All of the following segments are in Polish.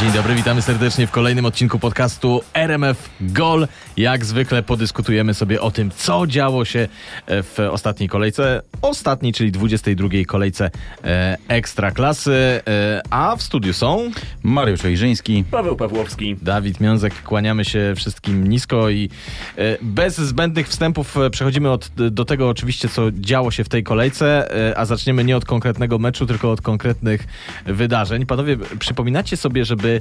Dzień dobry, witamy serdecznie w kolejnym odcinku podcastu RMF Gol. Jak zwykle podyskutujemy sobie o tym, co działo się e, w ostatniej kolejce, ostatniej, czyli 22 kolejce e, Ekstra Klasy, e, a w studiu są Mariusz Ojrzyński. Paweł Pawłowski. Dawid Miązek. Kłaniamy się wszystkim nisko i e, bez zbędnych wstępów przechodzimy od, do tego oczywiście, co działo się w tej kolejce, a zaczniemy nie od konkretnego meczu, tylko od konkretnych wydarzeń. Panowie, przypominacie sobie, żeby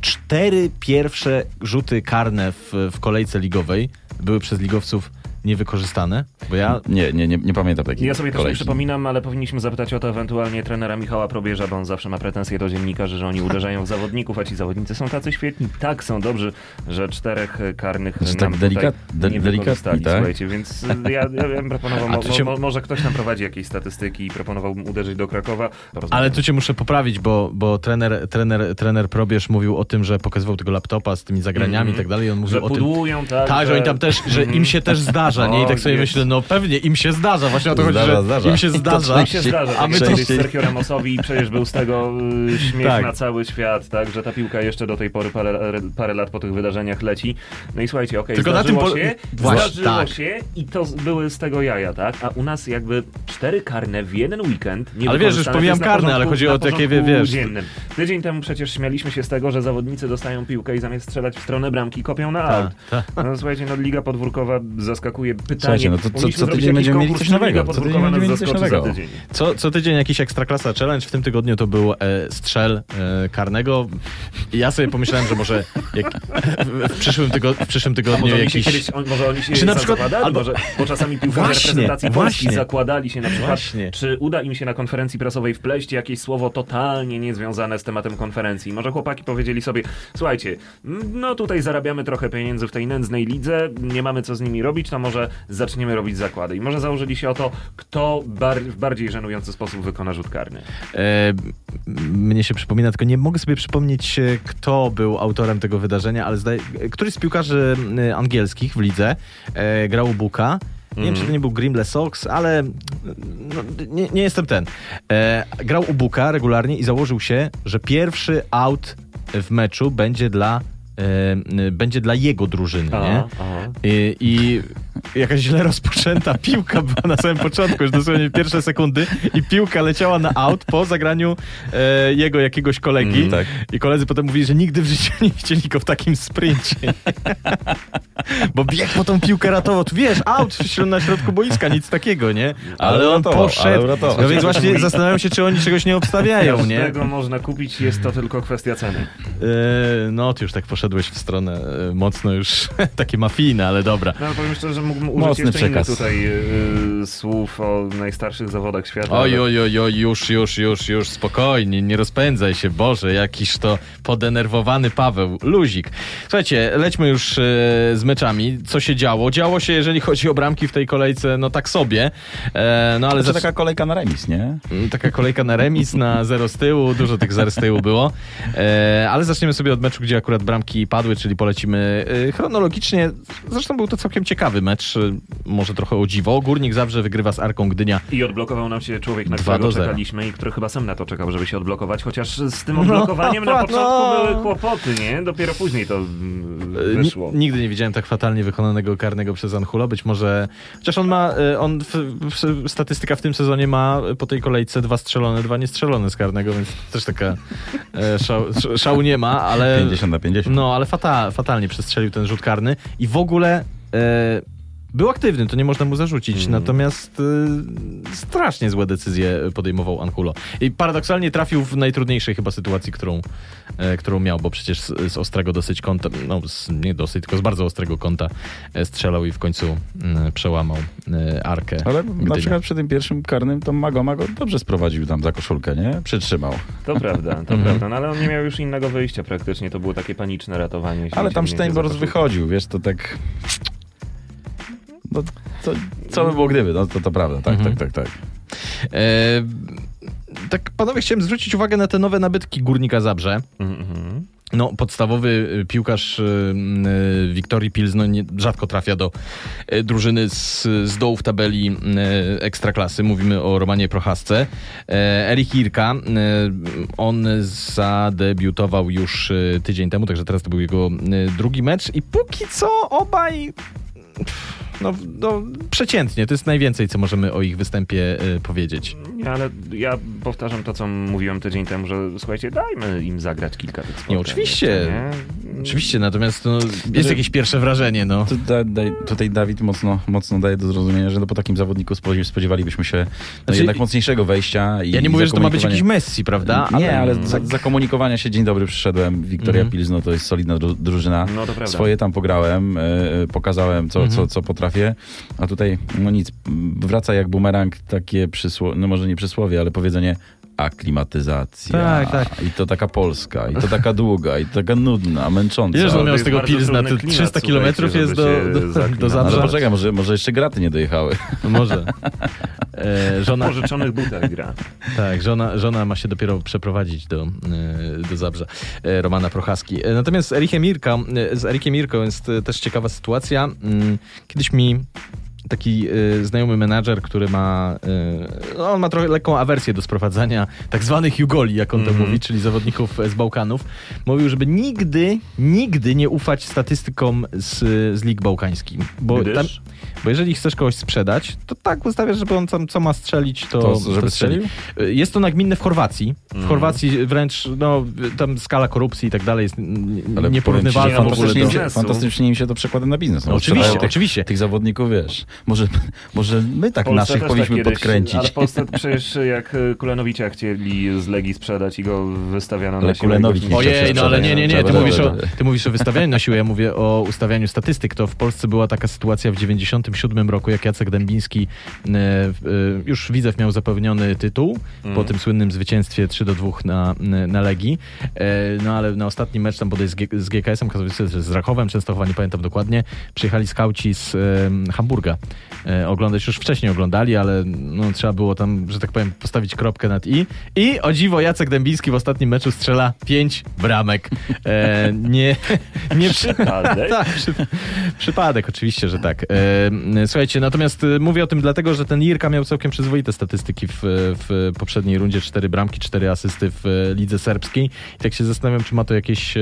cztery pierwsze rzuty karne w, w kolejce ligowej były przez ligowców niewykorzystane? Bo ja Nie, nie, nie, nie pamiętam takiej Ja sobie też nie kolejki. przypominam, ale powinniśmy zapytać o to ewentualnie trenera Michała Probierza, bo on zawsze ma pretensje do dziennikarzy, że oni uderzają w zawodników, a ci zawodnicy są tacy świetni. Tak, są dobrzy, że czterech karnych Że nam tak delikat- de- nie delikatni, tak? słuchajcie, więc ja, ja, ja bym proponował, A mo, tu się- mo, może ktoś nam prowadzi jakieś statystyki i proponowałbym uderzyć do Krakowa. Ale tu cię muszę poprawić, bo, bo trener, trener, trener Probierz mówił o tym, że pokazywał tego laptopa z tymi zagraniami i tak dalej. i On mówił że o tym. tak? Tak, że oni tam też, że im się też zdarza, nie? I tak sobie jest. myślę, no pewnie im się zdarza, właśnie o to chodzi, Zdarza, że zdarza. im się zdarza. Mi się zdarza, a a my my to... Sergio Ramosowi przecież był z tego y, śmiech Tak. na cały świat, tak, że ta piłka jeszcze do tej pory parę, parę lat po tych wydarzeniach leci. No i słuchajcie, okej, na zdarzyło tym pole- się, Właśnie, zdarzyło tak. się i to były z tego jaja, tak, a u nas jakby cztery karne w jeden weekend. Nie Ale wiesz, już pomijam karne, ale chodzi o takie, wie- wiesz- Dziennym. Tydzień temu przecież śmialiśmy się z tego, że zawodnicy dostają piłkę i zamiast strzelać w stronę bramki, kopią na Tak, aut. tak. No słuchajcie, no Liga Podwórkowa zaskakuje pytanie. Słuchajcie, no to co- co tydzień będziemy mieli coś nowego. Co tydzień będziemy mieli coś nowego. Co, co tydzień jakiś Ekstraklasa Challenge, w tym tygodniu to był e, strzel e, karnego. Ja sobie pomyślałem, że może jak, w, przyszłym tygo, w przyszłym tygodniu Może oni, się jakiś... kiedyś, on, może oni się Czy na przykład- zakładali, albo- może, bo czasami piłkarze Właśnie, reprezentacji Polski właśnie. zakładali się na przykład, Właśnie. czy uda im się na konferencji prasowej wpleść jakieś słowo totalnie niezwiązane z tematem konferencji. Może chłopaki powiedzieli sobie, słuchajcie, no tutaj zarabiamy trochę pieniędzy w tej nędznej lidze, nie mamy co z nimi robić, to może zaczniemy robić zakłady. I może założyli się o to, kto bar w bardziej żenujący sposób wykona rzut karny. E, mnie się przypomina, tylko nie mogę sobie przypomnieć, e, kto był autorem tego wydarzenia, ale zdaje, e, któryś z piłkarzy e, angielskich w lidze e, grał u Buka. Nie wiem, czy to nie był Grimble Sox, ale no, nie, nie jestem ten. E, grał u Buka regularnie i założył się, że pierwszy out w meczu będzie dla, e, będzie dla jego drużyny, nie? aha. I, I jakaś źle rozpoczęta piłka była na samym początku, już dosłownie pierwsze sekundy i piłka leciała na out po zagraniu e, jego jakiegoś kolegi. Mm, tak. I koledzy potem mówili, że nigdy w życiu nie widzieli go w takim sprincie. Bo biegł po tą piłkę ratował. Tu wiesz, środ- na środku boiska, nic takiego, nie? Ale, Ale on uratował, ale poszedł. uratował. No więc właśnie zastanawiam się, czy oni czegoś nie obstawiają, nie? Tego można kupić, jest to tylko kwestia ceny. E, no, ty już tak poszedłeś w stronę e, mocno już takie mafijne, ale dobra. No, ale powiem szczerze, że mógłbym użyć Mocny jeszcze przekaz. tutaj y, słów o najstarszych zawodach świata. Oj, ale- oj, oj, oj, już, już, już, już, spokojnie, nie rozpędzaj się, Boże, jakiś to podenerwowany Paweł, luzik. Słuchajcie, lećmy już z meczami. Co się działo? Działo się, jeżeli chodzi o bramki w tej kolejce, no tak sobie. E, no ale to zacz- taka kolejka na remis, nie? Mm, Taka kolejka na remis, na zero z tyłu, dużo tych zer z tyłu było. E, ale zaczniemy sobie od meczu, gdzie akurat bramki padły, czyli polecimy e, chronologicznie. Zresztą był to całkiem ciekawy mecz, e, może trochę o dziwo. Górnik Zabrze wygrywa z Arką Gdynia. I odblokował nam się człowiek, na którego czekaliśmy i który chyba sam na to czekał, żeby się odblokować, chociaż z tym odblokowaniem na no. początku były kłopoty, nie? Dopiero później to mm, E, wyszło. Ni- Nigdy nie widziałem tak fatalnie wykonanego karnego przez Anhulo. Być może. Chociaż on ma. On w, w, statystyka w tym sezonie ma po tej kolejce dwa strzelone, dwa niestrzelone z karnego, więc też taka e, szał, sz- szału nie ma, ale. 50 na 50. No, ale fata, fatalnie przestrzelił ten rzut karny i w ogóle. Był aktywny, to nie można mu zarzucić, Mhm. natomiast e, strasznie złe decyzje podejmował Anhulo. I paradoksalnie trafił w najtrudniejszej chyba sytuacji, którą, e, którą miał, bo przecież z, z ostrego dosyć kąta, no z, nie dosyć, tylko z bardzo ostrego kąta e, strzelał i w końcu mm, przełamał e, arkę. Ale na Gdynia. przykład przy tym pierwszym karnym to Mago Mago dobrze sprowadził tam za koszulkę, nie? Przytrzymał. To prawda, to Mhm. prawda, no ale on nie miał już innego wyjścia praktycznie, to było takie paniczne ratowanie się. Ale tam koszulkę. wychodził, wiesz, to tak... No, co, co by było gdyby? No to, to prawda, tak, Mhm. tak, tak, tak. E, tak, panowie, chciałem zwrócić uwagę na te nowe nabytki Górnika Zabrze. Mhm, no, podstawowy y, piłkarz y, y, Wiktorii Pilzno nie, rzadko trafia do y, drużyny z, z dołu w tabeli y, Ekstraklasy. Mówimy o Romanie Prochasce. E, Erik Irka, y, on zadebiutował już y, tydzień temu, także teraz to był jego y, drugi mecz i póki co obaj no, no, przeciętnie. To jest najwięcej, co możemy o ich występie y, powiedzieć. Nie, ale ja powtarzam to, co mówiłem tydzień temu, że słuchajcie, dajmy im zagrać kilka tych spotkań. Nie, oczywiście. jeszcze, nie? Oczywiście, natomiast no, jest jakieś pierwsze wrażenie, no. Tu, da, daj, tutaj Dawid mocno, mocno daje do zrozumienia, że no po takim zawodniku spodziew- spodziewalibyśmy się no Znaczy, jednak mocniejszego wejścia. I Ja nie mówię, że to ma być jakiś Messi, prawda? Nie, ale za, zakomunikowania się dzień dobry przyszedłem. Wiktoria Mhm. Pilzno to jest solidna dru- drużyna. No to prawda. Swoje tam pograłem, e, e, pokazałem co, Mhm. co, co potrafię, a tutaj no nic, wraca jak bumerang takie przysłowie, no może nie przysłowie, ale powiedzenie aklimatyzacja. Tak, tak. I to taka polska, i to taka długa, i to taka nudna, męcząca. Wiesz, To miał z tego Pilzna trudny to klimat, 300 kilometrów jest do, do, do. No ale poczekaj, może, może jeszcze graty nie dojechały. Może. E, W żona, pożyczonych butach gra. tak, żona, żona ma się dopiero przeprowadzić do, e, do Zabrza. E, Romana Prochaski. E, Natomiast z Erikiem Mirka, z Erikiem Mirką jest też ciekawa sytuacja. Mm, Kiedyś mi taki e, znajomy menadżer, który ma, e, no on ma trochę lekką awersję do sprowadzania tak zwanych jugoli, jak on to Mhm. mówi, czyli zawodników z Bałkanów. Mówił, żeby nigdy, nigdy nie ufać statystykom z, z lig bałkańskich. Bo, Gdyż? tam, bo jeżeli chcesz kogoś sprzedać, to tak ustawiasz, żeby on tam co ma strzelić, to, To, żeby to strzeli. strzelił? Jest to nagminne w Chorwacji. W Mhm. Chorwacji wręcz, no, tam skala korupcji i tak dalej jest Ale nieporównywalna w ogóle do... fantastycznie, im się to przekłada na biznes. No, sprzedają oczywiście, tych, oczywiście. tych zawodników, wiesz, może, może my tak Polsce naszych powinniśmy tak kiedyś, podkręcić. Ale w Polsce przecież jak y, Kulenowicza chcieli z Legii sprzedać i go wystawiano Ale na siłę. Kulenowicz nie Ojej, no ale nie, nie, nie, ty mówisz, o, ty mówisz o wystawianiu na siłę, ja mówię o ustawianiu statystyk. To w Polsce była taka sytuacja w 97 roku, jak Jacek Dębiński, e, e, już Widzew miał zapewniony tytuł Mm. po tym słynnym zwycięstwie 3 do 2 na, na Legii. E, no ale na ostatni mecz tam bodaj z, G, z GKS-em, Katowice, z Rachowem, Częstochowa, nie pamiętam dokładnie, przyjechali skauci z e, Hamburga e, oglądać. Już wcześniej oglądali, ale no, trzeba było tam, że tak powiem, postawić kropkę nad i. I o dziwo Jacek Dębiński w ostatnim meczu strzela pięć bramek. E, nie, nie Przypadek? tak, przy, przypadek, oczywiście, że tak. E, słuchajcie, natomiast e, mówię o tym dlatego, że ten Jirka miał całkiem przyzwoite statystyki w, w poprzedniej rundzie. Cztery bramki, cztery asysty w lidze serbskiej. I tak się zastanawiam, czy ma to jakieś...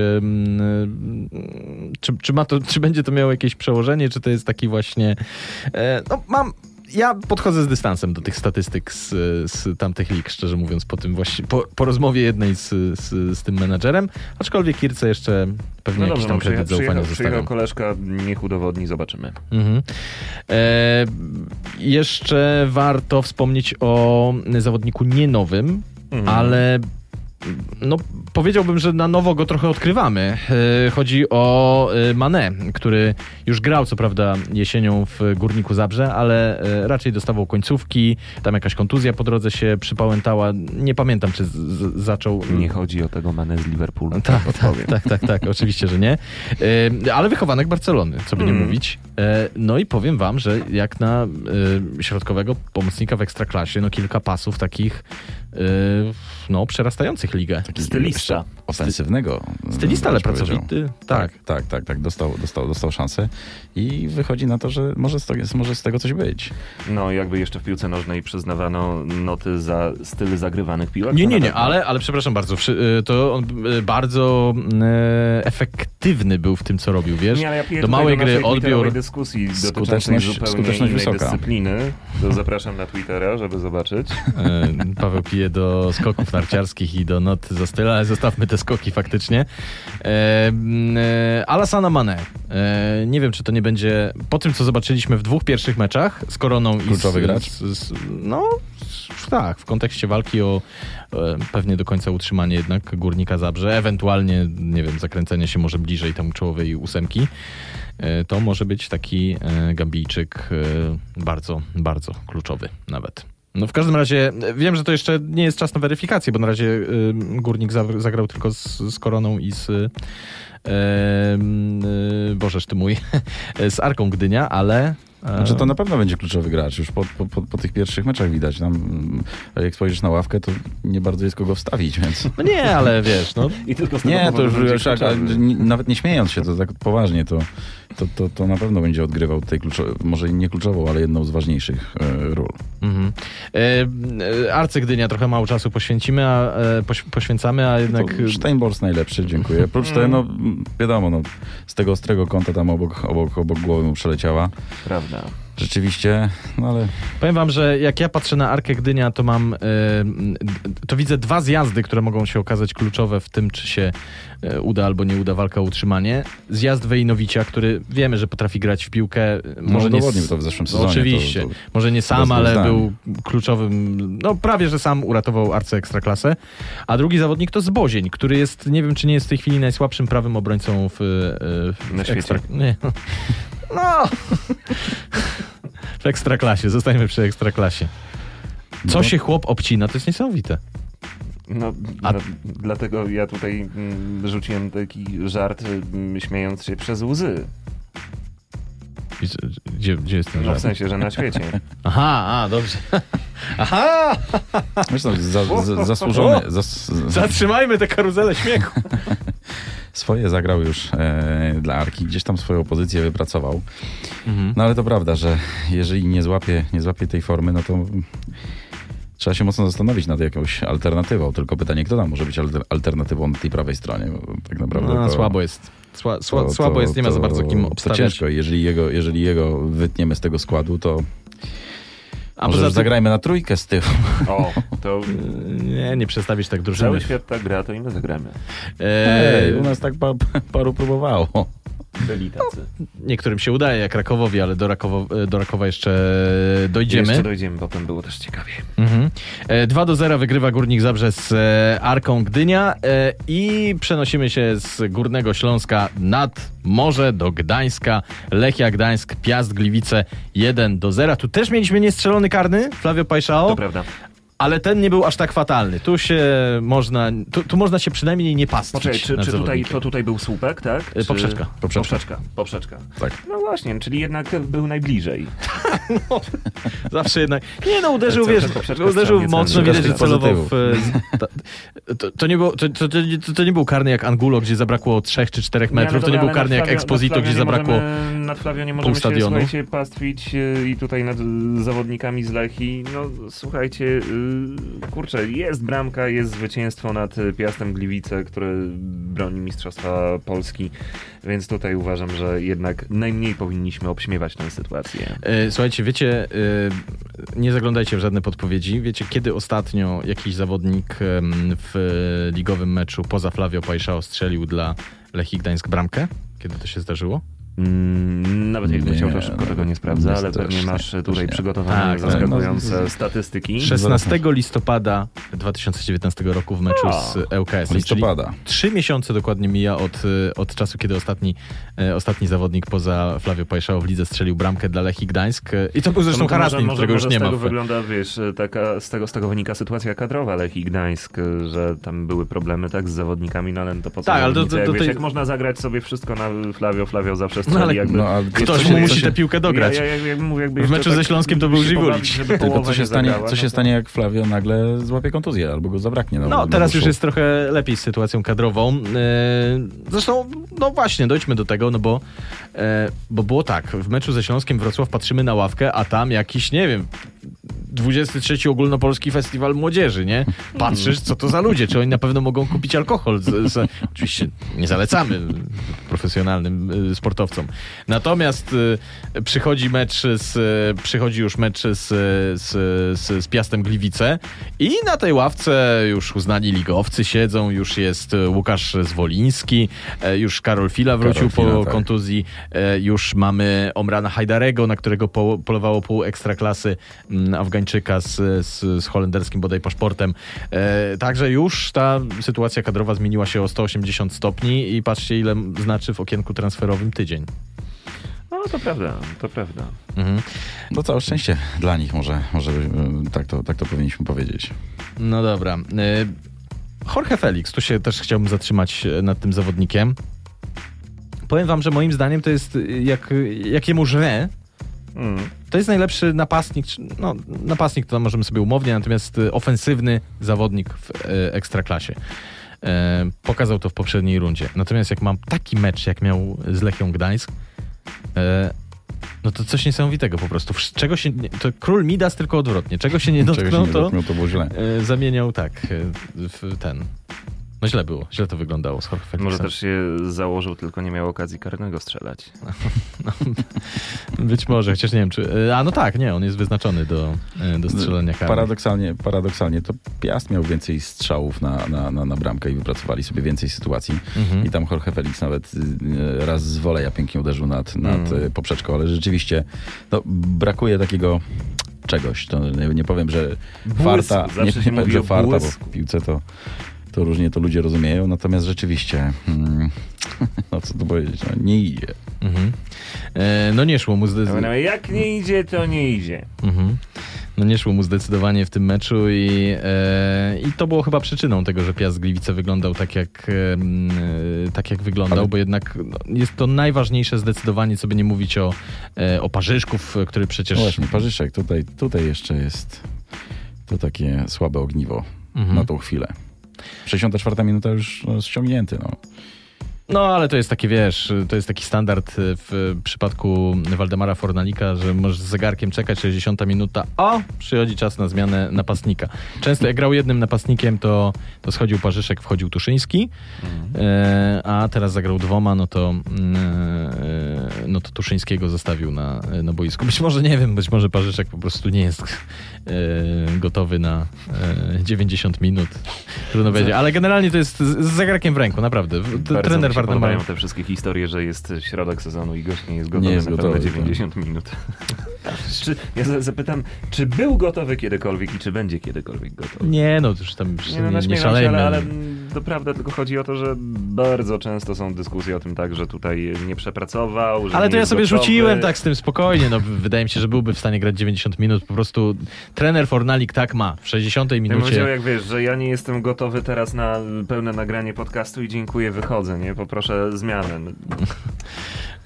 czy, czy, ma to, czy będzie to miało jakieś przełożenie, czy to jest taki właśnie... E, no, mam... Ja podchodzę z dystansem do tych statystyk z, z tamtych lig, szczerze mówiąc, po tym właśnie, po, po rozmowie jednej z, z, z tym menadżerem, aczkolwiek Kirce jeszcze pewnie No jakiś dobrze, tam no, kredyt zaufania przyjechał zostawiam. koleżka, niech udowodni, zobaczymy. Mhm. E, jeszcze warto wspomnieć o zawodniku nie nowym, Mhm. ale no, powiedziałbym, że na nowo go trochę odkrywamy. E, Chodzi o e, Mane, który już grał, co prawda, jesienią w Górniku Zabrze, ale e, raczej dostawał końcówki, tam jakaś kontuzja po drodze się przypałętała. Nie pamiętam, czy zaczął... Nie chodzi o tego manę z Liverpoolu. Tak, tak, tak, tak, tak, oczywiście, że nie. E, Ale wychowanek Barcelony, co by nie Mm. mówić. E, No i powiem wam, że jak na e, środkowego pomocnika w Ekstraklasie, no kilka pasów takich e, no przerastających ligę. Taki Stylista. Ofensywnego. Stylista, ale pracowity. Tak, Tak. tak, tak, tak. Dostał, dostał, dostał szansę i wychodzi na to, że może z, tego, może z tego coś być. No, jakby jeszcze w piłce nożnej przyznawano noty za styl zagrywanych piłek. Nie, to nie, nie, ale, ale przepraszam bardzo, e, to on e, bardzo e, efektywny był w tym, co robił, wiesz? Nie, ale ja do małej naszej gry odbiór. dyskusji dotyczącej Skuteczność- zupełnie skuteczność innej wysoka. dyscypliny. To zapraszam na Twittera, żeby zobaczyć. E, Paweł pije do skoków narciarskich i do not za styl, ale zostawmy te skoki faktycznie. E, e, Alassana Mane. E, nie wiem, czy to nie będzie po tym, co zobaczyliśmy w dwóch pierwszych meczach z Koroną i Kluczowy z, gracz? Z, z, no, tak, w kontekście walki o e, pewnie do końca utrzymanie jednak Górnika Zabrze, ewentualnie, nie wiem, zakręcenie się może bliżej tam czołowej ósemki. E, To może być taki e, Gambijczyk e, bardzo, bardzo kluczowy nawet. No w każdym razie e, wiem, że to jeszcze nie jest czas na weryfikację, bo na razie y, Górnik za- zagrał tylko z, z Koroną i z y, y, Bożeż ty mój, z Arką Gdynia, ale Znaczy to na pewno będzie kluczowy gracz. Już po, po, po, po tych pierwszych meczach widać. Tam, jak spojrzysz na ławkę, to nie bardzo jest kogo wstawić, więc... No nie, ale wiesz, no I tylko z tego Nie, to już, już tak, nawet nie śmiejąc się, to tak poważnie, to, to, to, to na pewno będzie odgrywał tutaj kluczową, może nie kluczową, ale jedną z ważniejszych e, ról. Mhm. E, trochę mało czasu poświęcimy, a, e, poś, poświęcamy, a jednak... To Steinbors najlepszy, dziękuję. Prócz tego, no wiadomo, no, z tego ostrego kąta tam obok, obok, obok głowy mu przeleciała. Prawda. Rzeczywiście, no ale Powiem wam, że jak ja patrzę na Arkę Gdynia, to mam, e, to widzę dwa zjazdy, które mogą się okazać kluczowe w tym, czy się e, uda albo nie uda walka o utrzymanie. Zjazd Wejnowicia, który wiemy, że potrafi grać w piłkę. Może nie udowodnił s- to w zeszłym no, sezonie, Oczywiście. to- to- Może nie sam, ale był kluczowym, no prawie, że sam uratował Arce Ekstraklasę. A drugi zawodnik to Zbozień, który jest, nie wiem, czy nie jest w tej chwili najsłabszym prawym obrońcą w, e, w Na świecie. Ekstra... Nie. No. w Ekstraklasie, zostańmy przy Ekstraklasie. Co No. się chłop obcina, to jest niesamowite. No, A- no, dlatego ja tutaj mm, rzuciłem taki żart, mm, śmiejąc się przez łzy. Gdzie, gdzie jest ten No w żart? sensie, że na świecie. Aha, a, dobrze. Aha! Zresztą za, za, zasłużony, zas, Zatrzymajmy tę karuzelę śmiechu. Swoje zagrał już e, dla Arki, gdzieś tam swoją pozycję wypracował. Mhm. No ale to prawda, że jeżeli nie złapie, nie złapie tej formy, no to trzeba się mocno zastanowić nad jakąś alternatywą. Tylko pytanie, kto tam może być alter, alternatywą na tej prawej stronie? Tak naprawdę No, to, słabo jest. Sła, sła, to- słabo to- jest, nie ma za to- bardzo kim To obstawiać. ciężko. Jeżeli jego, jeżeli jego wytniemy z tego składu, to A może tym, zagrajmy na trójkę z tyłu. O, to nie, nie przestawisz tak drużyny. cały świat tak gra, to i my zagramy. Eee, Ej, u nas tak pa, paru próbowało. Byli tacy. Niektórym się udaje, jak Rakowowi, ale do, Rakowo, do Rakowa jeszcze dojdziemy. Jeszcze dojdziemy, potem było też ciekawie. Mhm. E, 2 do 0 wygrywa Górnik Zabrze z e, Arką Gdynia e, i przenosimy się z Górnego Śląska nad morze do Gdańska. Lechia Gdańsk, Piast Gliwice 1 do 0. Tu też mieliśmy niestrzelony karny, Flavio To Pajszao, prawda. Ale ten nie był aż tak fatalny. Tu się można, tu, tu można się przynajmniej nie pastwić Poczekaj, czy, czy tutaj, to tutaj był słupek, tak? Y, Czy... poprzeczka. Poprzeczka. Poprzeczka. Poprzeczka. Tak. No właśnie, czyli jednak był najbliżej. Zawsze jednak. Nie no, uderzył, wiesz, uderzył mocno, widać, że celował w... To, to, nie było, to, to, to, nie był karny jak Angulo, gdzie zabrakło 3 czy 4 metrów, no to nie był karny jak Exposito, gdzie Flavio nie zabrakło... Możemy, nad Flavio nie możemy się, słuchajcie, pastwić y, i tutaj nad y, zawodnikami z Lechii. No słuchajcie, kurczę, jest bramka, jest zwycięstwo nad Piastem Gliwice, które broni Mistrzostwa Polski, więc tutaj uważam, że jednak najmniej powinniśmy obśmiewać tę sytuację. E, Słuchajcie, wiecie, e, nie zaglądajcie w żadne podpowiedzi. Wiecie, kiedy ostatnio jakiś zawodnik w ligowym meczu poza Flavio Pajszao strzelił dla Lechii Gdańsk bramkę? Kiedy to się zdarzyło? Mm, nawet jakbym Nie, chciał, to szybko tego nie sprawdzę, ale pewnie masz nie, tutaj przygotowane Tak, zaskakujące no, statystyki. 16 listopada 2019 roku w meczu O, z ŁKS. Listopada. Trzy miesiące dokładnie mija od, y, od czasu, kiedy ostatni, e, ostatni zawodnik poza Flavio Pajszao w lidze strzelił bramkę dla Lechii Gdańsk. E, I to był zresztą może- którego już nie z ma. tego w- wygląda, wiesz, taka, z, tego, z tego wynika sytuacja kadrowa Lechii Gdańsk, że tam były problemy tak z zawodnikami, no ale to po co Tak, ale to- zawodnicy? to- jak, to- wiesz, jak można zagrać sobie wszystko na Flavio, Flavio zawsze strzeli, No, ale- jakby... No, Ktoś mu musi się- tę piłkę dograć. Ja, ja, ja, mówię, jakby W meczu ze Śląskiem to był Żywulić. Tylko co się nie stanie, zagrała, co się no to- stanie jak Flavio nagle złapie kontuzję albo go zabraknie. No, No, teraz już jest trochę lepiej z sytuacją kadrową. E, Zresztą, no właśnie, dojdźmy do tego, no bo, e, bo było tak, w meczu ze Śląskiem Wrocław patrzymy na ławkę, a tam jakiś, nie wiem, 23 ogólnopolski festiwal młodzieży, nie? Patrzysz, co to za ludzie, czy oni na pewno mogą kupić alkohol. Z, z, oczywiście nie zalecamy profesjonalnym y, sportowcom. Natomiast y, przychodzi mecz z, przychodzi już mecz z, z, z, z Piastem Gliwice i na tej ławce już uznani ligowcy siedzą, już jest Łukasz Zwoliński, e, już Karol Fila wrócił Karol Fila, po tak. kontuzji, e, już mamy Omrana Hajdarego, na którego po, polowało pół ekstraklasy mm, Afgańczyka z, z, z holenderskim bodaj paszportem. E, także już ta sytuacja kadrowa zmieniła się o 180 stopni i patrzcie ile znaczy w okienku transferowym tydzień. No to prawda, to prawda. Mhm. To całe szczęście dla nich może, może y, tak, to, tak to powinniśmy powiedzieć. No dobra. E, Jorge Felix, tu się też chciałbym zatrzymać e, nad tym zawodnikiem. Powiem wam, że moim zdaniem to jest e, jak, jak jemu żre, Mm. To jest najlepszy napastnik, no napastnik to możemy sobie umownie, natomiast y, ofensywny zawodnik w e, ekstraklasie. E, pokazał to w poprzedniej rundzie. Natomiast jak mam taki mecz, jak miał z Lechią Gdańsk, e, no to coś niesamowitego po prostu. Czego się, to król Midas tylko odwrotnie. Czego się nie dotknął, nie to dotknął, to było źle. e, zamieniał tak w ten. No źle było, źle to wyglądało z Jorge Felixem. Może też się założył, tylko nie miał okazji karnego strzelać. Być może, chociaż nie wiem czy... e, A no tak, nie, on jest wyznaczony do, e, do strzelania karnych. Paradoksalnie, paradoksalnie to Piast miał więcej strzałów na, na, na, na bramkę i wypracowali sobie więcej sytuacji. Mhm. I tam Jorge Felix nawet y, raz z woleja pięknie uderzył nad, nad y, poprzeczką, ale rzeczywiście no, brakuje takiego czegoś. To nie, nie powiem, że Błysku. farta, Zawsze nie, nie powiem, że farta, bo w piłce to, to różnie to ludzie rozumieją, natomiast rzeczywiście, mm, no co tu powiedzieć, no, nie idzie. Mhm. E, no nie szło mu zdecydowanie. no, jak nie idzie, to nie idzie. Mhm. No nie szło mu zdecydowanie w tym meczu i, e, i to było chyba przyczyną tego, że Piast Gliwice wyglądał tak jak, e, e, tak jak wyglądał, Ale- bo jednak no, jest to najważniejsze zdecydowanie, co by nie mówić o, e, o Parzyszków, e, który przecież... No właśnie, Parzyszek, tutaj, tutaj jeszcze jest to takie słabe ogniwo Mhm. na tą chwilę. 64 minuta już no, ściągnięty, no. No, ale to jest taki, wiesz, to jest taki standard e, w przypadku Waldemara Fornalika, że możesz z zegarkiem czekać 60 minuta, o, przychodzi czas na zmianę napastnika. Często jak grał jednym napastnikiem, to, to schodził Parzyszek, wchodził Tuszyński, e, a teraz zagrał dwoma, no to, mm, e, no to Tuszyńskiego zostawił na, na boisku. Być może, nie wiem, być może Parzyszek po prostu nie jest e, gotowy na e, 90 minut. Trudno powiedzieć, ale generalnie to jest z, z zegarkiem w ręku, naprawdę. Bardzo Trener się Waldemar podobają te wszystkie historie, że jest środek sezonu i gość nie jest gotowy Nie jest na gotowy, pełne tak. 90 minut. czy, ja za- zapytam, czy był gotowy kiedykolwiek i czy będzie kiedykolwiek gotowy? Nie, no to już tam już Nie, no, nie, nie naśmiewam się, szalejmy. ale, ale to prawda, tylko chodzi o to, że bardzo często są dyskusje o tym tak, że tutaj nie przepracował, że Ale nie to ja sobie gotowy. rzuciłem tak z tym spokojnie. No, wydaje mi się, że byłby w stanie grać 90 minut. Po prostu trener Fornalik tak ma. W 60 Ja bym powiedział, minucie. jak wiesz, że ja nie jestem gotowy teraz na pełne nagranie podcastu i dziękuję, wychodzę, nie? Poproszę zmianę.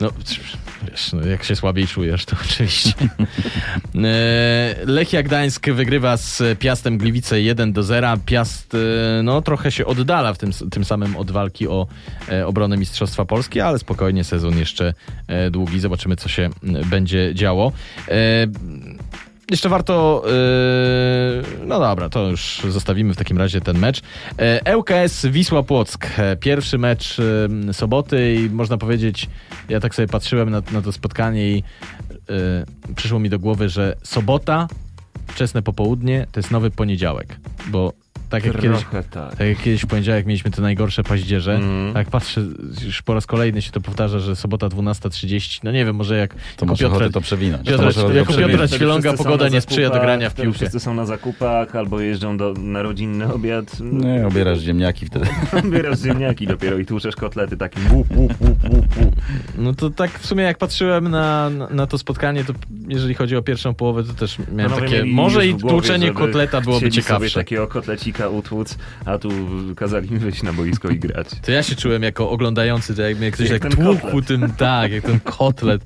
No, wiesz, no, jak się słabiej czujesz, to oczywiście. E, Lechia Gdańsk wygrywa z Piastem Gliwice 1 do 0. Piast e, no, trochę się oddala w tym, tym samym od walki o e, obronę Mistrzostwa Polski, ale spokojnie sezon jeszcze długi. Zobaczymy, co się będzie działo. Jeszcze warto. Yy, no dobra, to już zostawimy w takim razie ten mecz. E, ŁKS Wisła Płock. E, Pierwszy mecz e, soboty i można powiedzieć, ja tak sobie patrzyłem na, na to spotkanie i e, przyszło mi do głowy, że sobota, wczesne popołudnie to jest nowy poniedziałek, bo tak jak kiedyś. Tak. Tak jak kiedyś w poniedziałek mieliśmy te najgorsze paździerze, Mm. tak patrzę, już po raz kolejny się to powtarza, że sobota 12.30, no nie wiem, może jak To Piotra- ochotę to przewinąć. Piotra- To jako. Piotra są pogoda nie sprzyja do grania w piłkę. Wszyscy są na zakupach albo jeżdżą do, na rodzinny obiad. Nie, obierasz ziemniaki wtedy. Bierasz ziemniaki dopiero i tłuczesz kotlety takim łup, łup, łup, łup, łup. No to tak w sumie jak patrzyłem na, na, na to spotkanie, to jeżeli chodzi o pierwszą połowę, to też miałem Panowie takie, może i tłuczenie kotleta byłoby ciekawsze. takiego kotlecika utłuc, a tu kazali mi wyjść na boisko i grać. To ja się czułem jako oglądający, to jak mnie ktoś Jak ten tłukł tym, tak, jak ten kotlet.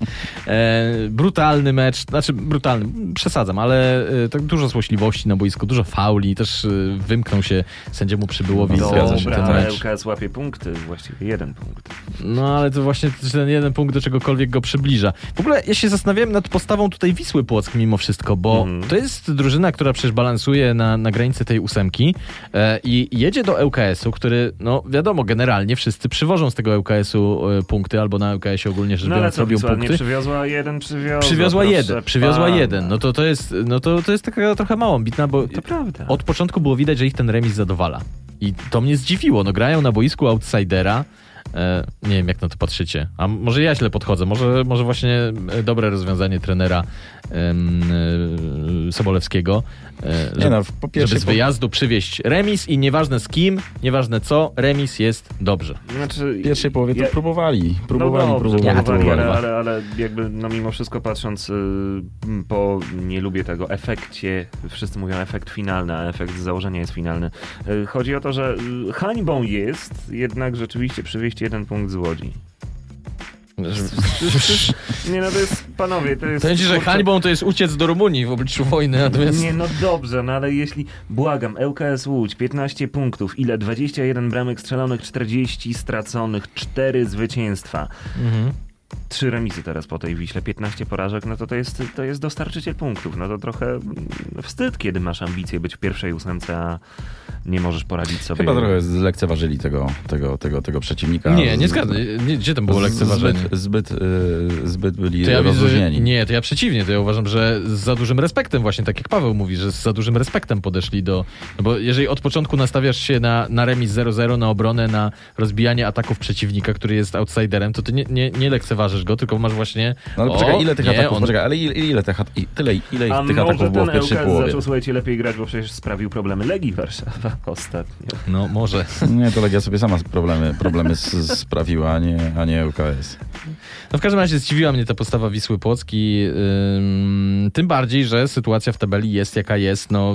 E, brutalny mecz, znaczy brutalny, przesadzam, ale e, tak dużo złośliwości na boisku, dużo fauli, też e, wymknął się sędziemu przybyłowi zgadza się, Dobra, ten mecz. ŁKS łapie punkty, właściwie jeden punkt. No ale to właśnie ten jeden punkt do czegokolwiek go przybliża. W ogóle ja się zastanawiałem nad postawą tutaj Wisły Płock mimo wszystko, bo Mhm. to jest drużyna, która przecież balansuje na, na granicy tej ósemki i jedzie do ŁKS-u, który, no wiadomo, generalnie wszyscy przywożą z tego ŁKS-u e, punkty, albo na ŁKS-ie ogólnie rzecz No biorąc co, robią punkty. przywiozła jeden, przywiozła. Przywiozła proszę jeden, przywiozła pana. jeden. No to, to jest, no to, to jest taka trochę mało ambitna, bo To prawda. od początku było widać, że ich ten remis zadowala. I to mnie zdziwiło. No grają na boisku outsidera. E, nie wiem, jak na to patrzycie. A może ja źle podchodzę. Może, może właśnie e, dobre rozwiązanie trenera e, Sobolewskiego. Nie żeby, no, po pierwsze, żeby z wyjazdu przywieźć remis i nieważne z kim, nieważne co, remis jest dobrze. Znaczy, w pierwszej połowie to ja- próbowali. Próbowali, no dobrze, próbowali, próbowali, próbowali. ale, ale, ale jakby no mimo wszystko patrząc y, po, nie lubię tego, efekcie, wszyscy mówią efekt finalny, a efekt z założenia jest finalny. Y, chodzi o to, że y, hańbą jest jednak rzeczywiście przywieźć jeden punkt z Łodzi. Nie no, to jest, panowie, to jest... Powiem ci, że hańbą to jest uciec do Rumunii w obliczu wojny, natomiast... Nie, no dobrze, no ale jeśli, błagam, ŁKS Łódź, 15 punktów, ile? 21 bramek strzelonych, 40 straconych, 4 zwycięstwa. Mhm. Trzy remisy teraz po tej Wiśle, 15 porażek, no to to jest, to jest dostarczyciel punktów. No to trochę mm, wstyd, kiedy masz ambicje być w pierwszej ósemce, a nie możesz poradzić sobie. Chyba trochę zlekceważyli tego, tego, tego, tego przeciwnika. Nie, nie zgadzam. Gdzie tam było lekceważenie? Zbyt, zbyt, y, zbyt byli To ja rozluźnieni. nie, to ja przeciwnie, to ja uważam, że z za dużym respektem, właśnie tak jak Paweł mówi, że z za dużym respektem podeszli do. No bo jeżeli od początku nastawiasz się na, na remis 0-0, na obronę, na rozbijanie ataków przeciwnika, który jest outsiderem, to ty nie, nie, nie lekceważysz go, tylko masz właśnie. No ale o, poczekaj, ile tych nie, ataków, on- poczekaj, ale ile, ile, i- tyle, ile ich, tych może ataków było w ten pierwszej ŁKS połowie? zaczął, słuchajcie, lepiej grać, bo przecież sprawił problemy Legii Warszawa ostatnio. No może. Nie, to Legia sobie sama problemy, problemy sprawiła, a nie, a nie ŁKS. No w każdym razie zdziwiła mnie ta postawa Wisły Płocki, ym, tym bardziej, że sytuacja w tabeli jest jaka jest. No,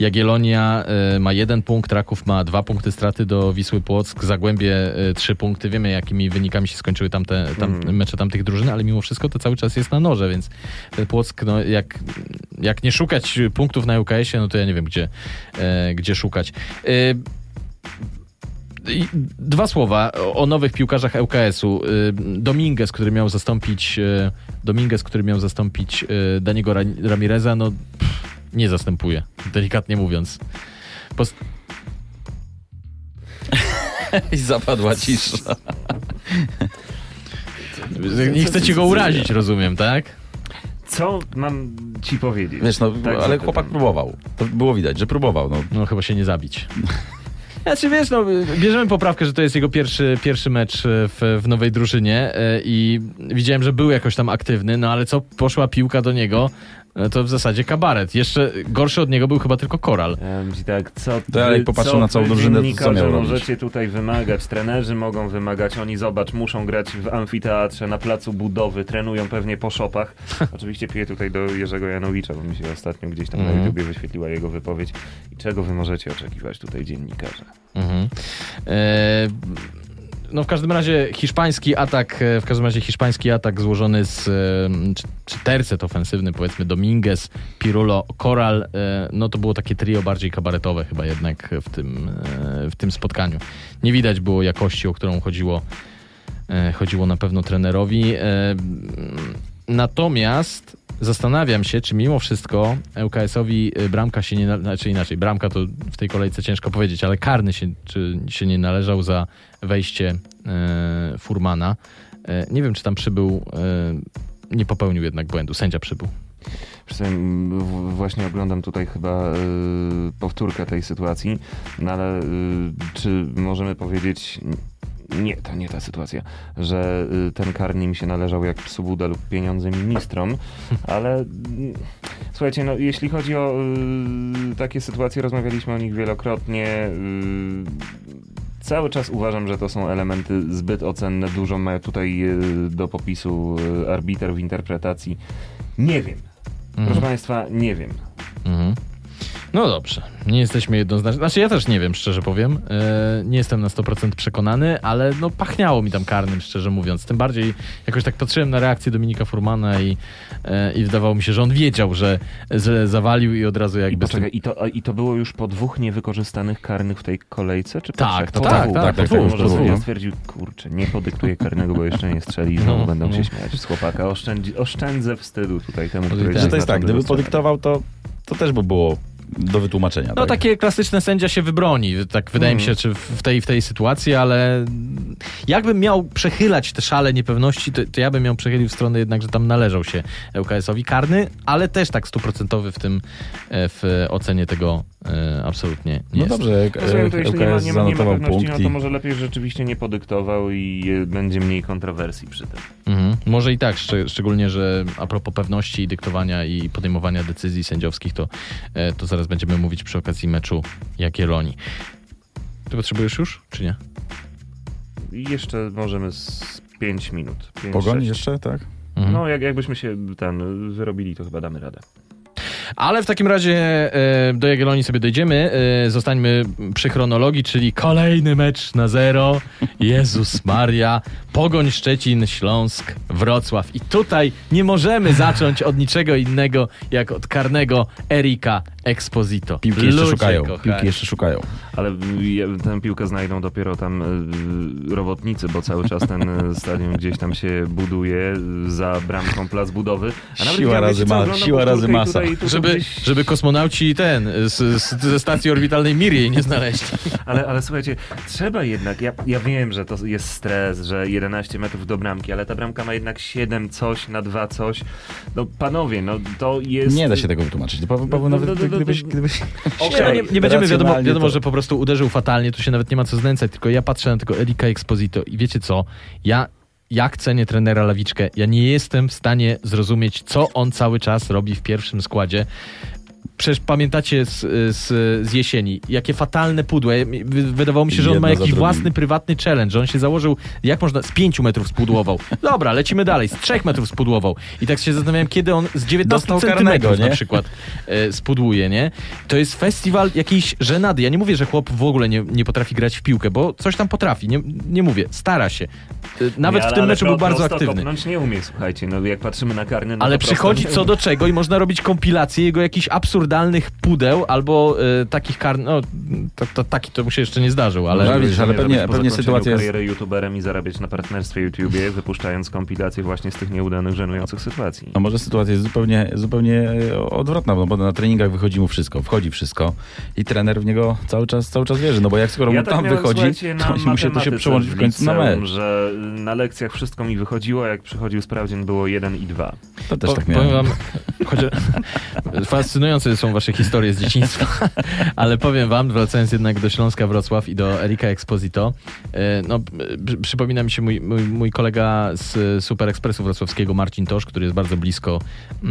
Jagiellonia y, ma jeden punkt, Raków ma dwa punkty straty do Wisły Płock, Zagłębie y, trzy punkty. Wiemy jakimi wynikami się skończyły tamte, tam, Mhm. mecze tamtych drużyn, ale mimo wszystko to cały czas jest na noże, więc ten Płock, no, jak, jak nie szukać punktów na UKS-ie, no to ja nie wiem gdzie, e, gdzie szukać. I Dwa słowa o, nowych piłkarzach ŁKS-u. Y, Dominguez, który miał zastąpić y, Dominguez, który miał zastąpić Daniego Ra- Ramireza, no pff, nie zastępuje, delikatnie mówiąc. Pos- I zapadła cisza. nie chcecie go urazić, rozumiem, tak? Co mam ci powiedzieć? Wiesz, no, Tak ale chłopak próbował. To było widać, że próbował. No. No chyba się nie zabić. Znaczy wiesz, no, bierzemy poprawkę, że to jest jego pierwszy, pierwszy mecz e, w, w nowej drużynie e, i widziałem, że był jakoś tam aktywny, no ale co poszła piłka do niego, to w zasadzie kabaret. Jeszcze gorszy od niego był chyba tylko Koral. Ja myślę tak, co To ale jak popatrzył na całą drużynę, to co dziennikarze miał robić? możecie tutaj wymagać, trenerzy mogą wymagać, oni zobacz, muszą grać w amfiteatrze, na placu budowy, trenują pewnie po szopach. Oczywiście piję tutaj do Jerzego Janowicza, bo mi się ostatnio gdzieś tam Mhm. na YouTubie wyświetliła jego wypowiedź. I czego wy możecie oczekiwać tutaj dziennikarze? Mhm. E, no w każdym razie hiszpański atak, e, w każdym razie hiszpański atak złożony z e, czy, tercet ofensywny, powiedzmy Dominguez, Pirulo, Koral, e, no to było takie trio bardziej kabaretowe chyba jednak w tym, w tym spotkaniu. Nie widać było jakości, o którą chodziło, chodziło na pewno trenerowi. Natomiast zastanawiam się, czy mimo wszystko ŁKS-owi y, bramka się nie, na- znaczy inaczej, bramka to w tej kolejce ciężko powiedzieć, ale karny się, czy się nie należał za wejście e, Furmana. E, nie wiem, czy tam przybył, e, nie popełnił jednak błędu, sędzia przybył. Wiesz co, m, w- Właśnie oglądam tutaj chyba y, powtórkę tej sytuacji, no ale y, czy możemy powiedzieć, nie, to nie ta sytuacja, że y, ten karny mi się należał jak psu Buda lub pieniądze ministrom, ale mm, słuchajcie, no jeśli chodzi o y, takie sytuacje, rozmawialiśmy o nich wielokrotnie. y, Cały czas uważam, że to są elementy zbyt ocenne. Dużo ma tutaj y, do popisu y, arbiter w interpretacji. Nie wiem. Proszę Mhm. Państwa, nie wiem. Mhm. No dobrze, nie jesteśmy jednoznaczni. Znaczy ja też nie wiem, szczerze powiem. E, nie jestem na 100% przekonany, ale no pachniało mi tam karnym, szczerze mówiąc. Tym bardziej jakoś tak patrzyłem na reakcję Dominika Furmana i, e, i wydawało mi się, że on wiedział, że, że zawalił i od razu I jakby... tym- poczekaj, i to, a- i to było już po dwóch niewykorzystanych karnych w tej kolejce? Czy po Tak, to po tak, dwóch. tak, tak, To tak, może po sobie dwóch. stwierdził, kurczę, nie podyktuje karnego, bo jeszcze nie strzeli i znowu No, będą no. się śmiać z chłopaka. Oszczędzi, oszczędzę wstydu tutaj temu, który i tak. Że to jest tak, gdyby podyktował, to, to też by było do wytłumaczenia. No tak? takie klasyczne sędzia się wybroni, tak wydaje mi się, Mhm. czy w tej, w tej sytuacji, ale jakbym miał przechylać te szale niepewności, to, to ja bym ją przechylił w stronę jednak, że tam należał się ŁKS-owi karny, ale też tak stuprocentowy w tym, e, w ocenie tego absolutnie nie No jest. dobrze, jak Rozumiem, to jeśli nie ma, LKS nie, ma, nie ma pewności, no to może lepiej rzeczywiście nie podyktował i e, będzie mniej kontrowersji przy tym. Mhm. Może i tak, szcz- szczególnie, że a propos pewności dyktowania i podejmowania decyzji sędziowskich, to, e, to zaraz będziemy mówić przy okazji meczu Jagiellonii. Ty potrzebujesz już, czy nie? I jeszcze możemy z 5 minut. Pięć, Pogoń sześć. jeszcze, tak? Mhm. No, jak, jakbyśmy się ten wyrobili, to chyba damy radę. Ale w takim razie e, do Jagiellonii sobie dojdziemy. E, zostańmy przy chronologii, czyli kolejny mecz na zero. Jezus Maria. Pogoń Szczecin, Śląsk, Wrocław. I tutaj nie możemy zacząć od niczego innego, jak od karnego Erika Exposito. Piłki jeszcze Ludzie szukają. kochani. Piłki jeszcze szukają. Ale tę piłkę znajdą dopiero tam y, robotnicy, bo cały czas ten y, stadion gdzieś tam się buduje za bramką plac budowy. Siła ja, razy wiecie co, ma- siła razy masa. Tutaj, tu Żeby, żeby kosmonauci ten z, z, ze stacji orbitalnej Mir jej nie znaleźli. ale, ale słuchajcie, trzeba jednak, ja, ja wiem, że to jest stres, że 11 metrów do bramki, ale ta bramka ma jednak 7 coś na 2 coś. No panowie, no to jest... Nie da się tego wytłumaczyć. Paweł, Paweł No, nawet no, no, no, gdybyś, no. gdybyś... Okej, Nie, nie, będziemy wiadomo, wiadomo to- że po prostu uderzył fatalnie, tu się nawet nie ma co znęcać, tylko ja patrzę na tego Erika Exposito i wiecie co, ja jak cenię trenera Lawiczkę, ja nie jestem w stanie zrozumieć, co on cały czas robi w pierwszym składzie. Przecież pamiętacie z, z, z jesieni, jakie fatalne wy- Wydawało mi się, że on ma Jedno jakiś własny, prywatny challenge, że on się założył, jak można, z pięciu metrów spudłował. Dobra, lecimy dalej, z trzech metrów spudłował. I tak się zastanawiałem, kiedy on z 19 Dostał centymetrów karnego, na przykład e, spudłuje, nie? To jest festiwal jakiejś żenady. Ja nie mówię, że chłop w ogóle nie, nie potrafi grać w piłkę, bo coś tam potrafi, nie, nie mówię, stara się. E, Nawet Nie, w tym meczu był bardzo aktywny. nie umie, słuchajcie, no jak patrzymy na karny, no Ale przychodzi co do czego i można robić kompilację jego jakichś absurdalnych pudeł albo e, takich kar... No, to, to, taki to mu się jeszcze nie zdarzył, ale... No, widzisz, ale pewnie- pewnie sytuacja jest- kariery youtuberem i zarabiać na partnerstwie YouTubie, wypuszczając kompilacje właśnie z tych nieudanych, żenujących sytuacji. A może sytuacja jest zupełnie, zupełnie e, odwrotna, no bo na treningach wychodzi mu wszystko, wchodzi wszystko i trener w niego cały czas, cały czas wierzy, no bo jak skoro mu tak tam miałem, wychodzi, to musi to się przełączyć w końcu na mecz. że na lekcjach wszystko mi wychodziło, a jak przychodził sprawdzian było 1 i 2. To też Po, tak powiem miałem. wam, chociaż fascynujące są wasze historie z dzieciństwa, ale powiem wam, wracając jednak do Śląska Wrocław i do Erika Exposito, e, no, przy- przypomina mi się mój, mój, mój kolega z Super Ekspresu Wrocławskiego, Marcin Tosz, który jest bardzo blisko e,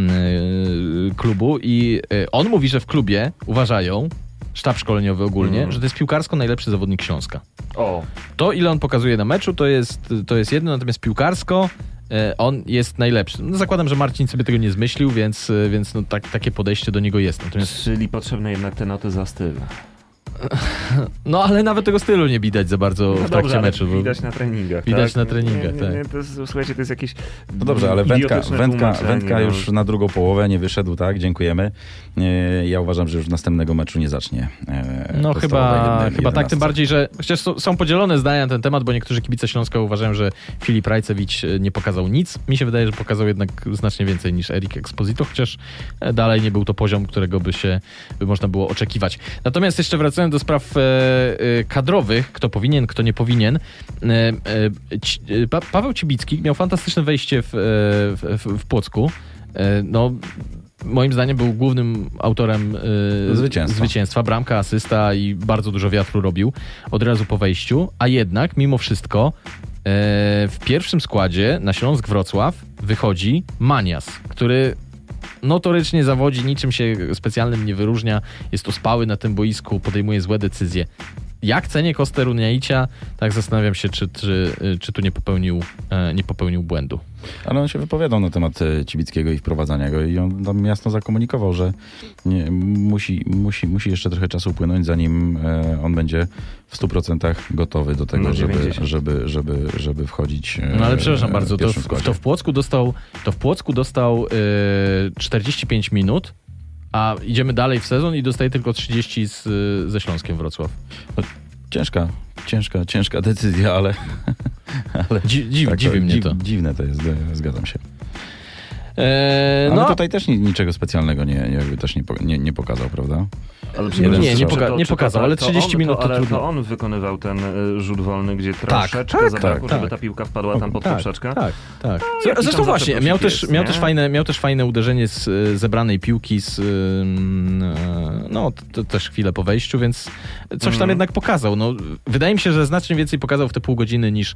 klubu i e, on mówi, że w klubie uważają, sztab szkoleniowy ogólnie, Mm. że to jest piłkarsko najlepszy zawodnik Śląska. O, To, ile on pokazuje na meczu, to jest, to jest jedno, natomiast piłkarsko on jest najlepszy. No, zakładam, że Marcin sobie tego nie zmyślił, więc, e, więc no, tak, takie podejście do niego jest. Natomiast, czyli potrzebne jednak te noty za styl. no ale nawet tego stylu nie widać za bardzo No w trakcie dobrze, meczu. bo- Widać na treningach. Widać tak? na treningach, nie, nie, nie, tak. to jest, słuchajcie, to jest jakieś. No dobrze, ale wędka, wędka, wędka no. już na drugą połowę nie wyszedł, tak? Dziękujemy. E, Ja uważam, że już następnego meczu nie zacznie. e, No chyba, jednej- chyba tak, tym bardziej, że chociaż są, podzielone zdania na ten temat, bo niektórzy kibice Śląska uważają, że Filip Rajcewicz e, nie pokazał nic. Mi się wydaje, że pokazał jednak znacznie więcej niż Erik Exposito, chociaż dalej nie był to poziom, którego by się by można było oczekiwać. Natomiast jeszcze wracając do spraw kadrowych, kto powinien, kto nie powinien. E, e, e, pa, Paweł Cibicki miał fantastyczne wejście w, e, w, w, Płocku. E, no, moim zdaniem był głównym autorem e, Zwycięstwa. zwycięstwa, bramka, asysta i bardzo dużo wiatru robił od razu po wejściu, a jednak mimo wszystko e, w pierwszym składzie na Śląsk Wrocław wychodzi Manias, który notorycznie zawodzi, niczym się specjalnym nie wyróżnia, jest ospały na tym boisku, podejmuje złe decyzje. Jak cenię Kostę Runiaicia, tak zastanawiam się, czy, czy, czy tu nie popełnił, e, nie popełnił błędu. Ale on się wypowiadał na temat e, Cibickiego i wprowadzania go i on tam jasno zakomunikował, że nie, musi, musi, musi jeszcze trochę czasu upłynąć, zanim e, on będzie w 100% gotowy do tego, żeby, 90. żeby, żeby, żeby wchodzić No ale przepraszam w bardzo, to w, to w Płocku dostał, to w Płocku dostał e, 45 minut, a idziemy dalej w sezon i dostaje tylko 30 z, ze Śląskiem Wrocław. Ciężka, ciężka, ciężka decyzja, ale... ale Dzi, dziw, tak, dziwi mnie dziw- to. Dziwne to jest, zgadzam się. E, Ale no, tutaj też ni- niczego specjalnego nie, jakby też nie, nie, nie pokazał, prawda? Ale nie, nie, strzał. poka- to- nie to pokazał, tak, ale to 30 on, minut to, ale trudno. to on wykonywał ten y, rzut wolny, gdzie Tak, troszeczkę tak, zabrakło, tak, żeby tak. ta piłka wpadła tam pod tak, poprzeczkę. tak, tak. jakiś Zresztą właśnie, miał też, jest, miał, nie? też fajne, miał też fajne uderzenie z e, zebranej piłki, z, e, no to, też chwilę po wejściu, więc coś tam Mhm. jednak pokazał. No, wydaje mi się, że znacznie więcej pokazał w te pół godziny niż, e,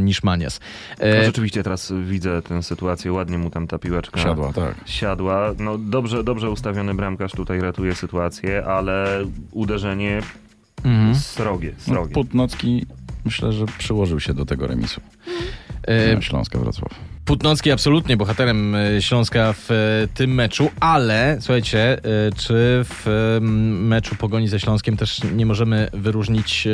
niż Manias. No, E, rzeczywiście teraz widzę tę sytuację, ładnie mu tam ta piłeczka Siadła, tak. siadła. No dobrze, dobrze ustawiony bramkarz tutaj ratuje sytuację, ale uderzenie mhm. srogie, No, srogie. Putnocki myślę, że przyłożył się do tego remisu. E, Śląska Wrocław. Putnocki absolutnie bohaterem e, Śląska w e, tym meczu, ale słuchajcie, e, czy w meczu Pogoni ze Śląskiem też nie możemy wyróżnić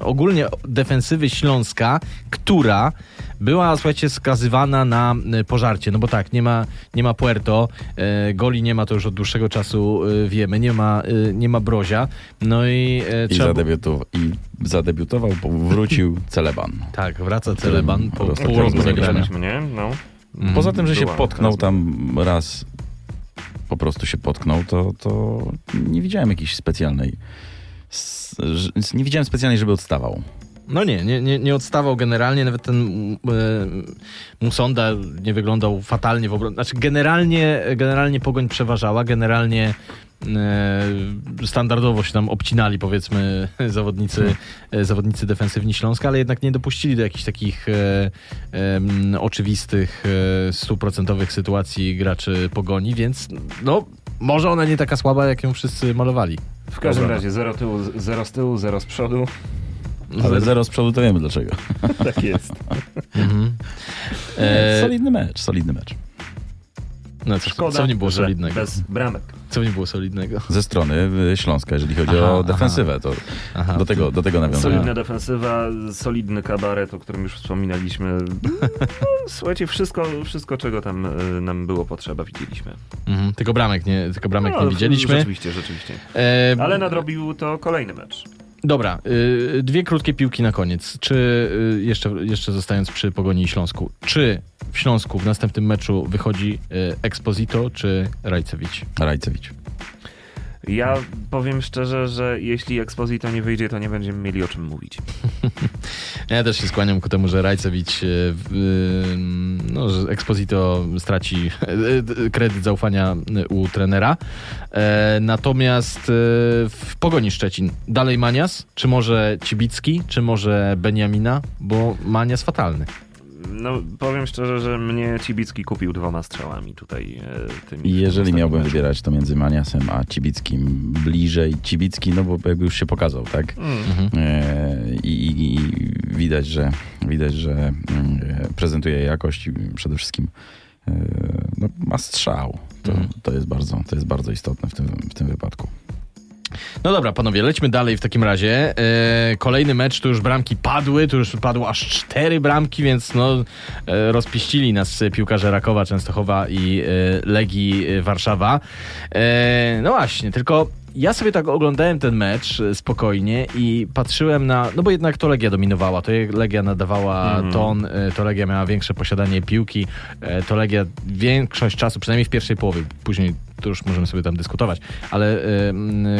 ogólnie defensywy Śląska, która była, słuchajcie, skazywana na e, pożarcie, no bo tak, nie ma, nie ma Puerto, e, goli nie ma, to już od dłuższego czasu e, wiemy, nie ma, e, nie ma Brozia, no i e, I, zadebiutował, I zadebiutował, bo wrócił Celeban. Tak, wraca Celeban po pół roku zagrania. zagrania. Zagraliśmy, nie? No. Mhm. Poza tym, że się Była potknął okazja. tam raz, po prostu się potknął, to, to nie widziałem jakiejś specjalnej. Nie widziałem specjalnej, żeby odstawał. No nie, nie, nie, nie odstawał generalnie, nawet ten e, Musonda nie wyglądał fatalnie w obronie. Znaczy generalnie, generalnie Pogoń przeważała, generalnie e, standardowo się tam obcinali powiedzmy zawodnicy, e, zawodnicy defensywni Śląska, ale jednak nie dopuścili do jakichś takich e, em, oczywistych, e, stuprocentowych sytuacji graczy Pogoni, więc no może ona nie taka słaba, jak ją wszyscy malowali. W każdym Dobra. razie zero, tyłu, zero z tyłu, zero z przodu. Ale zero z przodu to wiemy dlaczego. Tak jest. Mhm. E, Solidny mecz, solidny mecz. no co, Szkoda, co w nim było solidnego? bez bramek. Co w nim było solidnego? Ze strony y, Śląska, jeżeli chodzi Aha, o aha. defensywę, to Aha, do tego, do tego nawiązania. Solidna defensywa, solidny kabaret, o którym już wspominaliśmy. No, słuchajcie, wszystko, wszystko czego tam y, nam było potrzeba, widzieliśmy. Mhm, tylko bramek nie, tylko bramek No, nie widzieliśmy. Rzeczywiście, rzeczywiście. E, Ale nadrobił to kolejny mecz. Dobra, y, dwie krótkie piłki na koniec. Czy y, jeszcze, jeszcze zostając przy Pogoni i Śląsku, czy w Śląsku w następnym meczu wychodzi y, Exposito czy Rajcewicz? Rajcewicz. Ja powiem szczerze, że jeśli Exposito nie wyjdzie, to nie będziemy mieli o czym mówić. Ja też się skłaniam ku temu, że Rajcewicz, y, y, no, że Exposito straci y, kredyt zaufania u trenera. E, Natomiast w Pogoni Szczecin dalej Manias, czy może Cibicki, czy może Beniamina, bo Manias fatalny. No, powiem szczerze, że mnie Cibicki kupił dwoma strzałami tutaj. E, tymi I jeżeli miałbym meczu. wybierać, to między Maniasem a Cibickim bliżej Cibicki, no bo jakby już się pokazał, tak? Mm. Mhm. E, I, i, widać, że widać, że mm, e, prezentuje jakość i przede wszystkim e, no, ma strzał. To, Mhm. to, jest bardzo, to jest bardzo istotne w tym, w tym wypadku. No dobra, panowie, lećmy dalej w takim razie. E, kolejny mecz, tu już bramki padły, tu już padło aż cztery bramki, więc no e, rozpiścili nas piłkarze Rakowa, Częstochowa i e, Legii Warszawa. No właśnie, tylko ja sobie tak oglądałem ten mecz spokojnie i patrzyłem na, no bo jednak to Legia dominowała, to Legia nadawała Mhm. ton, to Legia miała większe posiadanie piłki, to Legia większość czasu, przynajmniej w pierwszej połowie, później to już możemy sobie tam dyskutować, ale e,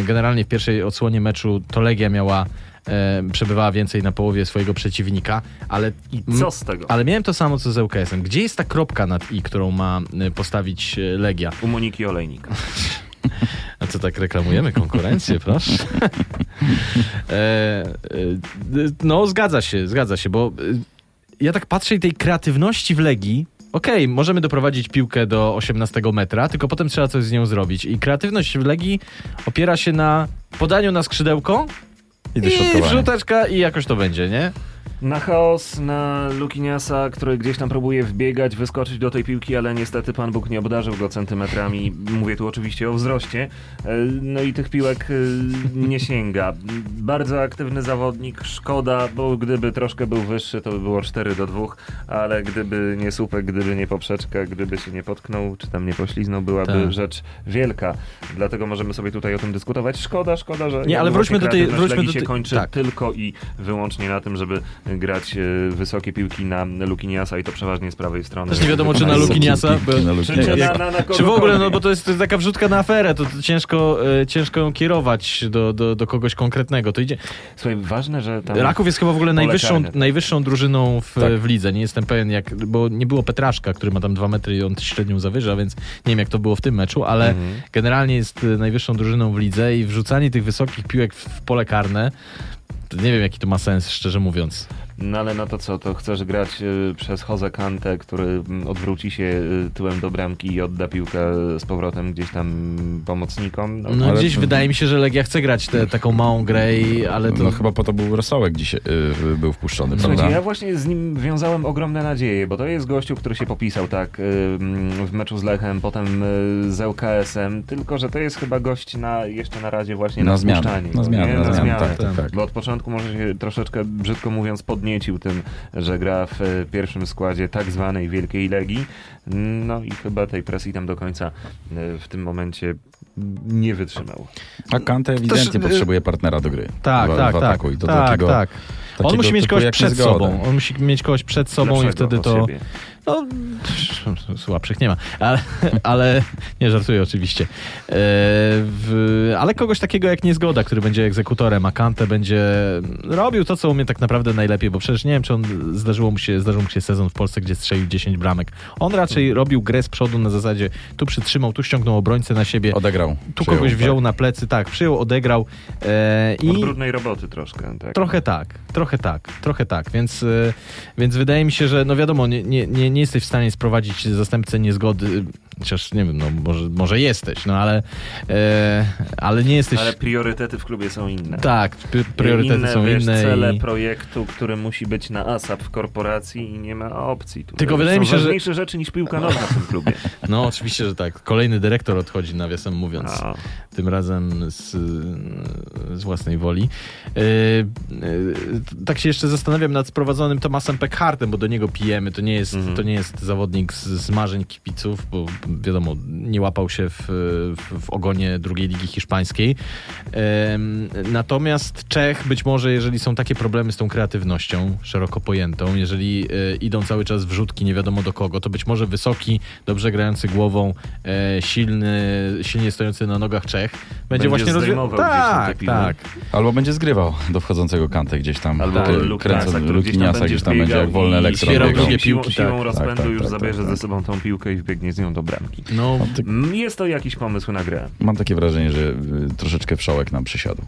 generalnie w pierwszej odsłonie meczu to Legia miała, e, przebywała więcej na połowie swojego przeciwnika, ale I co z tego? ale miałem to samo co z ŁKS-em. Gdzie jest ta kropka nad i, którą ma e, postawić Legia? U Moniki Olejnik. A co tak reklamujemy konkurencję, proszę? E, e, no, zgadza się, zgadza się, bo ja tak patrzę i tej kreatywności w Legii. Okej, możemy doprowadzić piłkę do 18 metra, tylko potem trzeba coś z nią zrobić. I kreatywność w Legii opiera się na podaniu na skrzydełko I i wrzuteczka i jakoś to będzie, nie? Na chaos, na Lukiniasa, który gdzieś tam próbuje wbiegać, wyskoczyć do tej piłki, ale niestety Pan Bóg nie obdarzył go centymetrami. Mówię tu oczywiście o wzroście. E, No i tych piłek e, nie sięga. Bardzo aktywny zawodnik, szkoda, bo gdyby troszkę był wyższy, to by było 4 do 2, ale gdyby nie słupek, gdyby nie poprzeczka, gdyby się nie potknął, czy tam nie pośliznął, byłaby Tak. rzecz wielka. Dlatego możemy sobie tutaj o tym dyskutować. Szkoda, szkoda, że Nie, ale wróćmy do tej- wróćmy do się tej- kończy tak. tylko i wyłącznie na tym, żeby grać e, wysokie piłki na Lukiniasa i to przeważnie z prawej strony. Też nie wiadomo, czy na Lukiniasa, bo- Piłki na Czy, Lukiniasa. czy na, Jak- na, na Czy w ogóle, no bo to jest, to jest taka wrzutka na aferę, to, to ciężko, e, ciężko ją kierować do, do, do kogoś konkretnego. To idzie. Słuchaj, ważne, że tam... Raków jest chyba w ogóle najwyższą, karne. najwyższą drużyną w, Tak. w lidze. Nie jestem pewien, jak, bo nie było Petraszka, który ma tam dwa metry i on średnią zawyża, więc nie wiem, jak to było w tym meczu, ale Mhm. generalnie jest e, najwyższą drużyną w lidze i wrzucanie tych wysokich piłek w, w pole karne, nie wiem, jaki to ma sens, szczerze mówiąc. No ale no to co, to chcesz grać y, przez Jose Kante, który mm, odwróci się y, tyłem do bramki i odda piłkę z powrotem gdzieś tam pomocnikom? No, No ale- gdzieś wydaje mi się, że Legia chce grać tę taką małą grę, i, ale to... No chyba po to był Rosołek dzisiaj y, był wpuszczony, Słuchajcie, prawda? ja właśnie z nim wiązałem ogromne nadzieje, bo to jest gościu, który się popisał tak y, mm, w meczu z Lechem, potem y, z ŁKS-em, tylko że to jest chyba gość na, jeszcze na razie właśnie na, Na zmianę, wpuszczanie na zmianę, na zmianę, tak, tak, tak. Bo od początku może się troszeczkę, brzydko mówiąc, podniecił tym, że gra w y, pierwszym składzie tak zwanej Wielkiej Legii. No i chyba tej presji tam do końca y, w tym momencie nie wytrzymał. A Kante ewidentnie y, potrzebuje partnera do gry. Tak, w, tak, w tak. ataku. I to tak, takiego, tak. On takiego musi mieć kogoś przed Niezgoda. sobą. On musi mieć kogoś przed sobą i wtedy to... siebie. No, słabszych nie ma, ale, ale nie żartuję oczywiście. E, w, ale kogoś takiego jak Niezgoda, który będzie egzekutorem, a Kante będzie robił to, co umie tak naprawdę najlepiej, bo przecież nie wiem, czy on zdarzyło mu się, zdarzył mu się sezon w Polsce, gdzie strzelił 10 bramek. On raczej robił grę z przodu na zasadzie tu przytrzymał, tu ściągnął obrońcę na siebie, Odegrał. tu przyjął, kogoś wziął tak. na plecy, tak, przyjął, odegrał e, i... Od brudnej roboty troszkę. Tak. Trochę tak, trochę tak, trochę tak, więc, y, więc wydaje mi się, że no wiadomo, nie, nie, nie, nie jesteś w stanie sprowadzić zastępcę niezgody, chociaż nie wiem, no może, może jesteś, no ale, e, ale nie jesteś... Ale priorytety w klubie są inne. Tak, pr- priorytety inne, są wiesz, inne cele i... projektu, który musi być na ASAP w korporacji i nie ma opcji. Tutaj Tylko wydaje mi się, że- ważniejsze rzeczy niż piłka nożna w tym klubie. No oczywiście, że tak. Kolejny dyrektor odchodzi, nawiasem mówiąc. A, tym razem z, z własnej woli. E, e, tak się jeszcze zastanawiam nad sprowadzonym Tomasem Pekhartem, bo do niego pijemy. To nie jest, Mhm. to nie jest zawodnik z, z marzeń kibiców, bo wiadomo, nie łapał się w, w, w ogonie drugiej ligi hiszpańskiej. Natomiast Czech być może, jeżeli są takie problemy z tą kreatywnością szeroko pojętą, jeżeli e, idą cały czas wrzutki nie wiadomo do kogo, to być może wysoki, dobrze grający głową, e, silny, silnie stojący na nogach Czech będzie, Będzie właśnie rozwi- zdejmował gdzieś tam te Tak, tak. Albo będzie zgrywał do wchodzącego Kante gdzieś tam. Albo Lukniasa, kręcąc- który gdzieś tam będzie gdzieś tam będzie biegał jak wolny elektron. Siłą, siłą, piłki, siłą tak, rozpędu tak, już tak, zabierze tak, ze tak. sobą tą piłkę i wbiegnie z nią do bramki. No, Ty- Mm, Jest to jakiś pomysł na grę. Mam takie wrażenie, że y, troszeczkę wszołek nam przysiadł.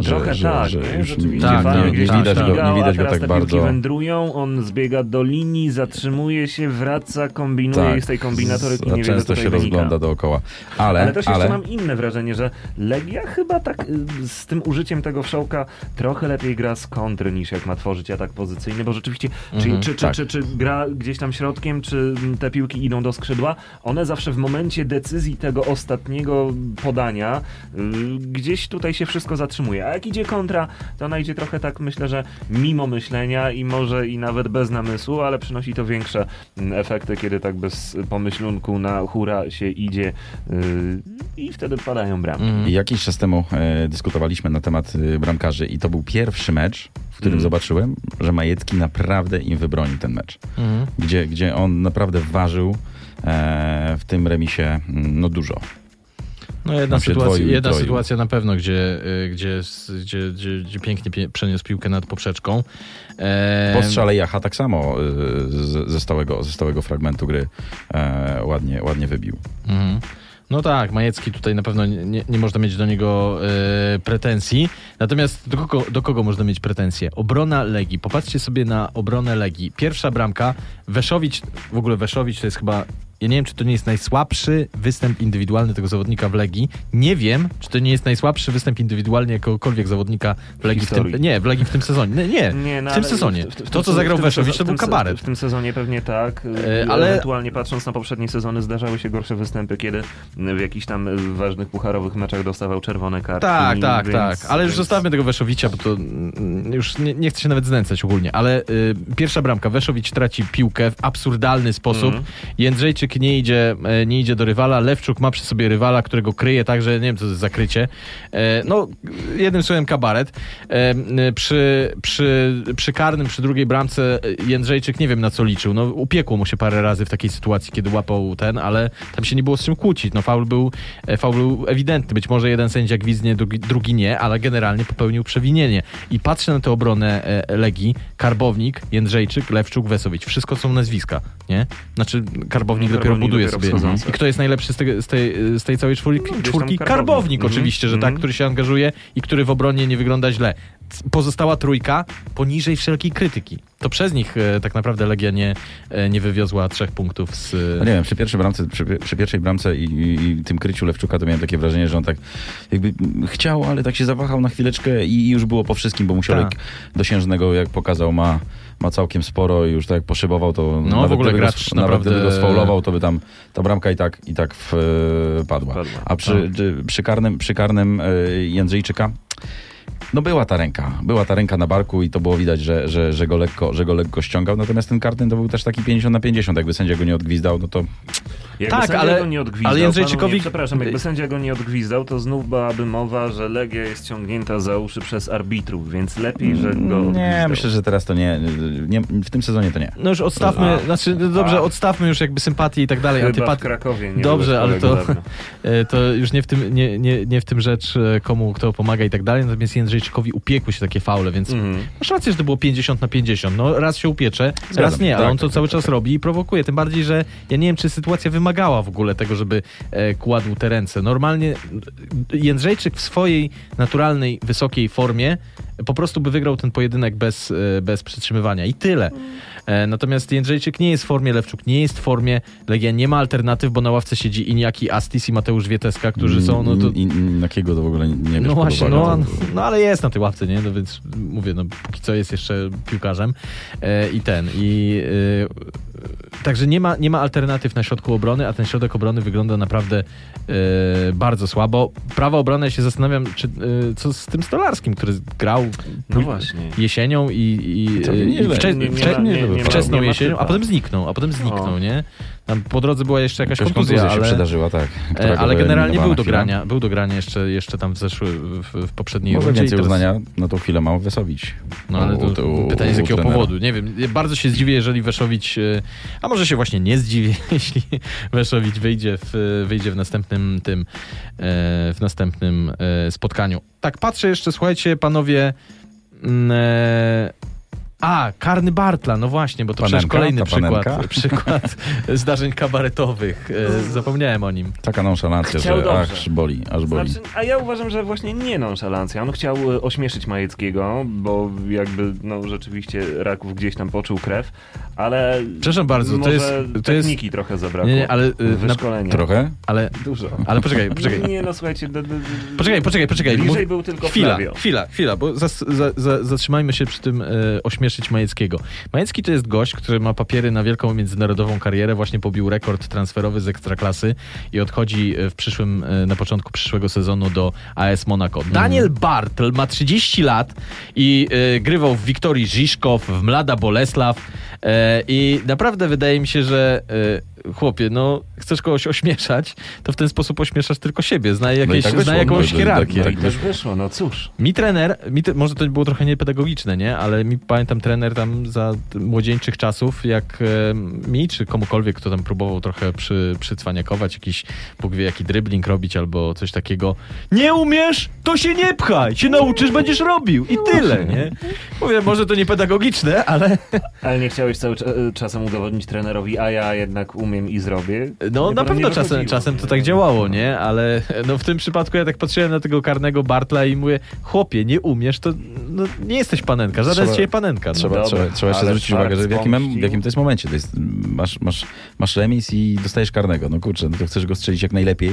Że- Trochę że- tak, że nie? już Rzeczywiście tak, nie- gdzieś nie widać go- nie widać go teraz tak bardzo. wędrują, on zbiega do linii, zatrzymuje się, wraca, kombinuje i z tej kombinatoryki Tak. za niewiele często się wynika. rozgląda dookoła. Ale, Ale też ale, jeszcze mam inne wrażenie, że Legia chyba tak y, z tym użyciem tego wszołka trochę lepiej gra z kontry niż jak ma tworzyć atak pozycyjny, bo rzeczywiście Mhm, czy, czy, tak. czy, czy, czy gra gdzieś tam środkiem, czy te piłki idą do skrzydła, one zawsze w momencie decyzji tego ostatniego podania y, gdzieś tutaj się wszystko zatrzymuje. A jak idzie kontra, to ona idzie trochę tak myślę, że mimo myślenia i może i nawet bez namysłu, ale przynosi to większe mm, efekty, kiedy tak bez pomyślunku na hura się idzie y, i wtedy padają bramki. mm. Jakiś czas temu e, dyskutowaliśmy na temat e, bramkarzy i to był pierwszy mecz, w którym Mm. zobaczyłem, że Majecki naprawdę im wybronił ten mecz. Mhm. Gdzie, gdzie on naprawdę ważył e, w tym remisie mm, no dużo. No jedna, sytuacja, jedna sytuacja na pewno, gdzie, y, gdzie, gdzie, gdzie, pięknie przeniósł piłkę nad poprzeczką. E, Po strzale Jacha tak samo z, ze, stałego, ze stałego fragmentu gry e, ładnie, ładnie wybił. Mhm. No tak, Majecki tutaj na pewno nie, nie, nie można mieć do niego e, pretensji. Natomiast do kogo, do kogo można mieć pretensje? Obrona Legii. Popatrzcie sobie na obronę Legii. Pierwsza bramka, Weszowicz, w ogóle Weszowicz to jest chyba, ja nie wiem, czy to nie jest najsłabszy występ indywidualny tego zawodnika w Legii. Nie wiem, czy to nie jest najsłabszy występ indywidualny jakiegokolwiek zawodnika w Legii w tym, nie, w Legii w tym sezonie. Nie, nie, Nie, no w tym sezonie. w- w- w to, co zagrał Weszowicz, to był kabaret. W tym sezonie pewnie tak, E, ale... ale- ewentualnie patrząc na poprzednie sezony zdarzały się gorsze występy, kiedy w jakichś tam ważnych pucharowych meczach dostawał czerwone kartki. Tak, tak, więc, tak. Ale już więc- zostawmy tego Weszowicza, bo to mm, już nie, nie chcę się nawet znęcać ogólnie. Ale y, pierwsza bramka, Weszowicz traci piłkę w absurdalny sposób. Mhm. Jędrzejczyk nie idzie, e, nie idzie do rywala. Lewczuk ma przy sobie rywala, którego kryje tak, że nie wiem, co to jest zakrycie. E, no, jednym słowem kabaret. E, przy, przy, przy karnym, przy drugiej bramce Jędrzejczyk nie wiem na co liczył. No, upiekło mu się parę razy w takiej sytuacji, kiedy łapał ten, ale tam się nie było z czym kłócić. No, faul był, faul był ewidentny. Być może jeden sędzia gwizdnie, drugi, nie, ale generalnie popełnił przewinienie. I patrzę na tę obronę Legii. Karbownik, Jędrzejczyk, Lewczuk, Wesowicz. Wszystko są nazwiska, nie? Znaczy, Karbownik No, dopiero buduje dopiero sobie. wschodzący. I kto jest najlepszy z, z, tej, z tej całej czwórki? No, czwórki? Karbownik. Karbownik Mhm. oczywiście, że tak, Mhm. który się angażuje i który w obronie nie wygląda źle. pozostała trójka poniżej wszelkiej krytyki. To przez nich e, tak naprawdę Legia nie, e, nie wywiozła trzech punktów z... No nie wiem, przy pierwszej bramce, przy, przy pierwszej bramce i, i, i tym kryciu Lewczuka to miałem takie wrażenie, że on tak jakby chciał, ale tak się zawahał na chwileczkę i już było po wszystkim, bo musiał Tak. dosiężnego, jak pokazał, ma, ma całkiem sporo i już tak jak poszybował, to No, w ogóle gdyby gracz go, nawet naprawdę- gdyby go sfaulował, to by tam ta bramka i tak, i tak w, padła. Padła. A przy, czy- przy karnym, przy karnym e, Jędrzejczyka no była ta ręka, była ta ręka na barku i to było widać, że, że, że, go, lekko, że go lekko ściągał, natomiast ten karny to był też taki 50 na 50, jakby sędzia go nie odgwizdał, no to Jakby Tak, ale- go nie odgwizdał, ale Jędrzejczykowi- panowie, przepraszam, jakby sędzia go nie odgwizdał, to znów byłaby mowa, że Legia jest ciągnięta za uszy przez arbitrów, więc lepiej, że go nie, odgwizdał. myślę, że teraz to nie, nie, w tym sezonie to nie. No już odstawmy, A. znaczy no dobrze, A. odstawmy już jakby sympatii i tak dalej, Chyba w antypatii. Krakowie. Nie Dobrze, ale to-. E, To już nie w, tym, nie, nie, nie w tym rzecz, e, komu kto pomaga i tak dalej, natomiast Jędrzejczykowi upiekły się takie faule, więc Mhm. masz rację, że to było 50 na 50. No raz się upiecze, raz nie, ale Tak, on to tak, cały tak, czas tak. robi i prowokuje. Tym bardziej, że ja nie wiem, czy sytuacja wymagała w ogóle tego, żeby e, kładł te ręce. Normalnie e, Jędrzejczyk w swojej naturalnej, wysokiej formie po prostu by wygrał ten pojedynek bez, e, bez przytrzymywania i tyle. E, Natomiast Jędrzejczyk nie jest w formie, Lewczuk nie jest w formie, Legia nie ma alternatyw, bo na ławce siedzi Iniaki Astis i Mateusz Wieteska, którzy są, no to... I, i, Nakiego to w ogóle nie bierz No właśnie, no, To- no ale jest na tej ławce, nie? No więc mówię, no póki co jest jeszcze piłkarzem e, i ten, i e, także nie ma, nie ma alternatyw na środku obrony, a ten środek obrony wygląda naprawdę e, bardzo słabo. Prawa obrony, ja się zastanawiam, czy, e, co z tym Stolarskim, który grał No jesienią i, i, i wcze, wcze, wczesną jesienią, a potem zniknął, a potem zniknął, O. nie? Tam po drodze była jeszcze jakaś, Jakaś kontuzja, kontuzja się ale... przydarzyła, tak. E, Ale generalnie był do grania, był do grania jeszcze, jeszcze tam w, zeszły, w, w poprzedniej Może więcej teraz- uznania na tą chwilę ma Wesowicz. No ale to pytanie z jakiego trenera. powodu, nie wiem. Bardzo się zdziwię, jeżeli Weszowicz, e, a może się właśnie nie zdziwię, jeśli Weszowicz wyjdzie w, wyjdzie w następnym tym, e, w następnym spotkaniu. Tak, patrzę jeszcze, słuchajcie, panowie, mm, a, karny Bartla, no właśnie, bo to przecież Panenka? kolejny Ta przykład, przykład zdarzeń kabaretowych. E, zapomniałem o nim. Taka nonszalancja, Chciał że dobrze. aż boli, aż boli. Znaczy, a ja uważam, że właśnie nie nonszalancja. On chciał e, ośmieszyć Majeckiego, bo jakby no rzeczywiście Raków gdzieś tam poczuł krew, ale Przepraszam bardzo, to jest- to jest- techniki trochę zabrakło. Nie, nie, ale, na- wyszkolenia. Trochę? Ale, Dużo. ale poczekaj, poczekaj. Nie no, słuchajcie. d- d- d- Poczekaj, poczekaj, poczekaj. Bliżej był tylko Chwila, Flavio. chwila, chwila, bo zas, za, za, zatrzymajmy się przy tym e, ośmieszyć Majeckiego. Majecki to jest gość, który ma papiery na wielką międzynarodową karierę, właśnie pobił rekord transferowy z Ekstraklasy i odchodzi e, w przyszłym, e, na początku przyszłego sezonu do AS Monaco. Daniel Bartl ma 30 lat i e, grywał w Wiktorii Żiszkow, w Mlada Bolesław e, i naprawdę wydaje mi się, że e, chłopie, no chcesz kogoś ośmieszać, to w ten sposób ośmieszasz tylko siebie. Znaj, No i jakieś, tak wyszło, znaj jakąś no, tak- hierarchię. No i też wyszło, no cóż. Mi trener, mi te, może to było trochę niepedagogiczne, nie? Ale mi pamiętam trener tam za młodzieńczych czasów, jak e, mi czy komukolwiek, kto tam próbował trochę przy, przycwaniakować, jakiś Bóg wie jaki dribbling robić albo coś takiego. Nie umiesz? To się nie pchaj! Się nauczysz, będziesz robił! I tyle, nie? Mówię, może to niepedagogiczne, ale Ale nie chciałeś cały cza- czasem udowodnić trenerowi, a ja jednak umiem i zrobię? no Nie, na pewno czasem, czasem to tak działało, nie? Ale no w tym przypadku ja tak patrzyłem na tego karnego Bartla i mówię, chłopie, nie umiesz, to no, nie jesteś panenka, żaden Trzeba- z ciebie panenka. No. Trzeba, dobra, trzeba, trzeba jeszcze zwrócić uwagę, że w jakim, w jakim to jest momencie. To jest, masz, masz, masz remis i dostajesz karnego. No kurczę, no to chcesz go strzelić jak najlepiej,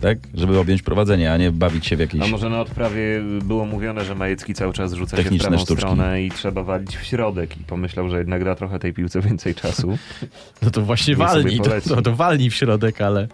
tak? Żeby objąć prowadzenie, a nie bawić się w jakieś... A może na odprawie było mówione, że Majecki cały czas rzuca się w prawą sztuczki. stronę i trzeba walić w środek i pomyślał, że jednak da trochę tej piłce więcej czasu. No to właśnie sobie walnij, to, poleci. to, to walnij w środek, ale...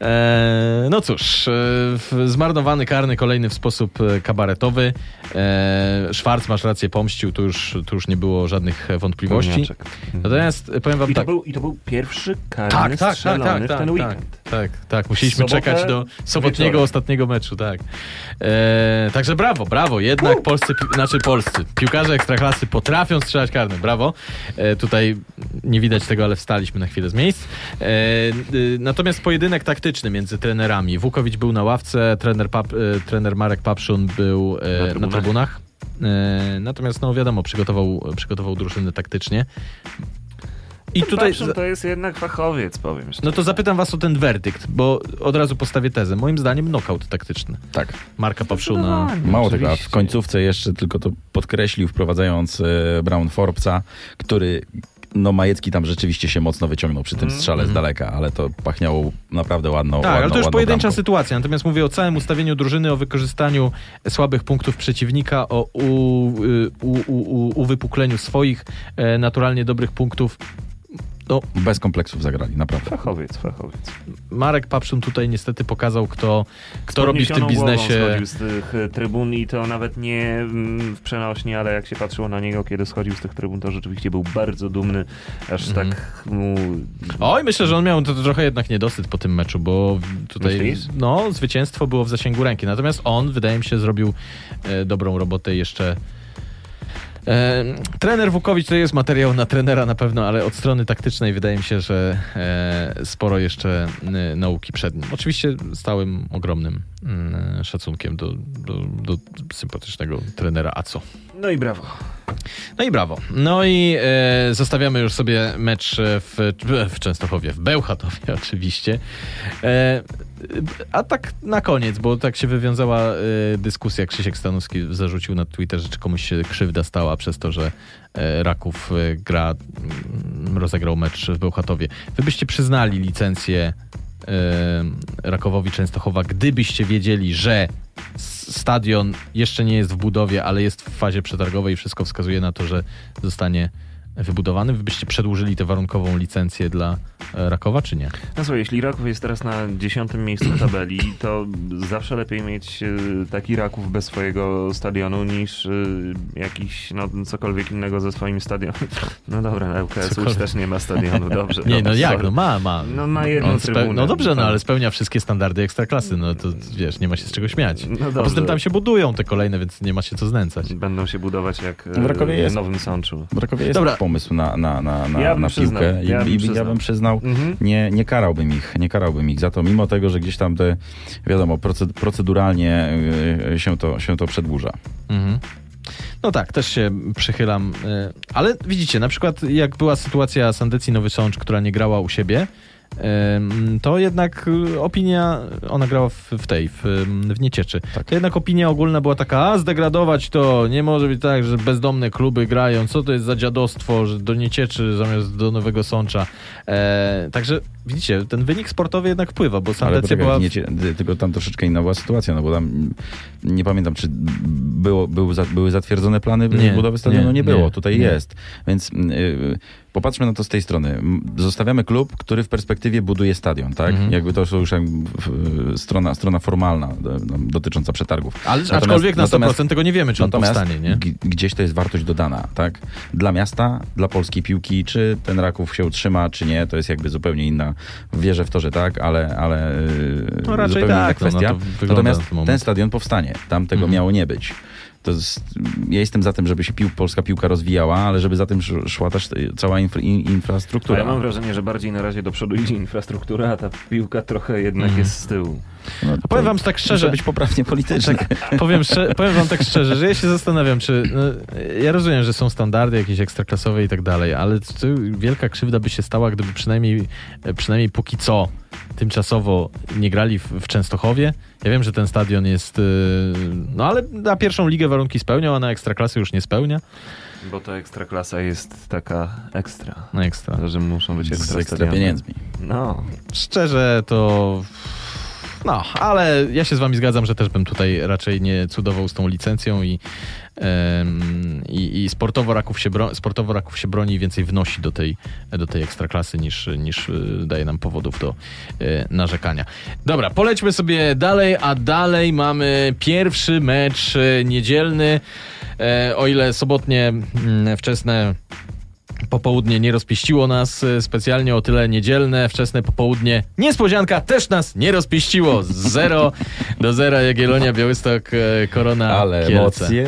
E, no cóż, e, zmarnowany karny kolejny w sposób e, kabaretowy. E, Szwarc, masz rację, pomścił, tu już, tu już nie było żadnych wątpliwości. Pełniaczek. Natomiast powiem wam I to, tak. był, I to był pierwszy karny Tak, tak, tak, tak, w tak, ten tak, weekend. tak, tak, musieliśmy Sobotę czekać do sobotniego, wieczorem. ostatniego meczu, tak. E, także brawo, brawo, jednak polscy, pi- znaczy polscy, piłkarze ekstraklasy potrafią strzelać karne, brawo. E, tutaj nie widać tego, ale wstaliśmy na chwilę z miejsc. E, natomiast pojedynek taktyczny między trenerami. Wukowicz był na ławce, trener, Pap, e, trener Marek Papszun był e, Na na trybunach. trybunach. E, natomiast, no wiadomo, przygotował, przygotował drużynę taktycznie. I tutaj... Papszun to jest jednak fachowiec, powiem szczerze. No to zapytam was o ten werdykt, bo od razu postawię tezę. Moim zdaniem knockout taktyczny. Tak. Marka. Zdecydowanie. Mało tego, a w Oczywiście. końcówce jeszcze tylko to podkreślił, wprowadzając e, Brown Forbesa, który no Majecki tam rzeczywiście się mocno wyciągnął przy tym Mhm. strzale z daleka, ale to pachniało naprawdę ładną Tak, ładną, ale to już pojedyncza bramką. sytuacja. Natomiast mówię o całym ustawieniu drużyny, o wykorzystaniu słabych punktów przeciwnika, o u, y, u, u, u, uwypukleniu swoich e, naturalnie dobrych punktów. No, Bez kompleksów zagrali, naprawdę. Fachowiec, fachowiec. Marek Papszun tutaj niestety pokazał, kto, kto robi w tym biznesie. schodził z tych e, trybun i to nawet nie mm, w przenośni, ale jak się patrzyło na niego, kiedy schodził z tych trybun, to rzeczywiście był bardzo dumny, aż Mhm. tak mu... Oj, myślę, że on miał to trochę jednak niedosyt po tym meczu, bo tutaj Myślisz? no, zwycięstwo było w zasięgu ręki. Natomiast on, wydaje mi się, zrobił e, dobrą robotę jeszcze. E, trener Wukowicz to jest materiał na trenera na pewno, ale od strony taktycznej wydaje mi się, że e, sporo jeszcze e, nauki przed nim. Oczywiście z całym ogromnym mm, szacunkiem do, do, do sympatycznego trenera Aco. No i brawo. No i brawo. No i e, zostawiamy już sobie mecz w, w Częstochowie, w Bełchatowie oczywiście. E, a tak na koniec, bo tak się wywiązała e, dyskusja, Krzysiek Stanowski zarzucił na Twitterze, czy komuś się krzywda stała przez to, że e, Raków e, gra, mm, rozegrał mecz w Bełchatowie. Wy byście przyznali licencję Rakowowi Częstochowa, gdybyście wiedzieli, że stadion jeszcze nie jest w budowie, ale jest w fazie przetargowej i wszystko wskazuje na to, że zostanie wybudowany. Wy byście przedłużyli tę warunkową licencję dla e, Rakowa, czy nie? No słuchaj, jeśli Raków jest teraz na dziesiątym miejscu tabeli, to zawsze lepiej mieć e, taki Raków bez swojego stadionu niż e, jakiś, no cokolwiek innego ze swoim stadionem. No dobra, Łódź Cokolwiek. też nie ma stadionu, dobrze. Nie, no jak, no ma, ma. No ma jedną trybunę. No dobrze, no Tak. ale spełnia wszystkie standardy ekstraklasy, no to wiesz, nie ma się z czego śmiać. No A poza dobrze. tym tam się budują te kolejne, więc nie ma się co znęcać. Będą się budować jak W Rakowie jest. w Nowym Sączu. W Rakowie jest Dobra. Pomysł na, na, na, na, Ja na piłkę i, ja bym i, ja bym przyznał, Mhm. nie, nie karałbym ich, nie karałbym ich za to, mimo tego, że gdzieś tam te, wiadomo, proced- proceduralnie y, się to, się to przedłuża. Mhm. No tak, też się przychylam. e, Ale widzicie, na przykład jak była sytuacja Sandecji Nowy Sącz, która nie grała u siebie, to jednak e, opinia, ona grała w, w tej, w, w Niecieczy, Tak. to jednak opinia ogólna była taka, a zdegradować to, nie może być tak, że bezdomne kluby grają, co to jest za dziadostwo, że do Niecieczy zamiast do Nowego Sącza. E, także widzicie, ten wynik sportowy jednak wpływa, bo Sandecja była... w- tylko tam troszeczkę inna była sytuacja, no bo tam nie pamiętam, czy było, był za, były zatwierdzone plany Nie, budowy stadionu? nie, Nie, było, nie, tutaj nie. jest. Więc y, popatrzmy na to z tej strony. Zostawiamy klub, który w perspektywie buduje stadion, tak? Mhm. Jakby to już jakby, y, strona, strona formalna y, dotycząca przetargów. Ale Natomiast- aczkolwiek na 100% natomiast- tego nie wiemy, czy on powstanie, nie? gdzieś to jest wartość dodana, tak? Dla miasta, dla polskiej piłki, czy ten Raków się utrzyma, czy nie, to jest jakby zupełnie inna. Wierzę w to, że tak, ale, ale yy, No raczej zupełnie inna tak, no, no kwestia. na Natomiast ten stadion powstanie. Tam tego Mhm. miało nie być. To jest, ja jestem za tym, żeby się pił, polska piłka rozwijała, ale żeby za tym sz- szła też cała infra, in, A infrastruktura. ja mam wrażenie, że bardziej na razie do przodu idzie infrastruktura, a ta piłka trochę jednak Mhm. jest z tyłu. No, powiem wam tak Muszę szczerze, być poprawnie polityczny. powiem, szcze- powiem wam tak szczerze, że ja się zastanawiam, czy... No, ja rozumiem, że są standardy jakieś ekstraklasowe i tak dalej, ale wielka krzywda by się stała, gdyby przynajmniej, przynajmniej póki co tymczasowo nie grali w, w Częstochowie. Ja wiem, że ten stadion jest... y, No ale na pierwszą ligę warunki spełniał, a na ekstraklasy już nie spełnia. Bo ta ekstraklasa jest taka ekstra. Na ekstra. Że muszą być Z ekstra, ekstra pieniędzmi. No. Szczerze to. No, ale ja się z wami zgadzam, że też bym tutaj raczej nie cudował z tą licencją i, i, sportowo, raków się bro, sportowo raków się broni i więcej wnosi do tej, do tej ekstraklasy niż, niż y, daje nam powodów do y, narzekania. Dobra, polećmy sobie dalej, a dalej mamy pierwszy mecz y, niedzielny. E, o ile sobotnie mm, wczesne Popołudnie nie rozpieściło nas e, specjalnie, o tyle niedzielne, wczesne popołudnie. Niespodzianka też nas nie rozpieściło. 0 do 0 Jagiellonia, Białystok, e, Korona, Ale Kielce. emocje.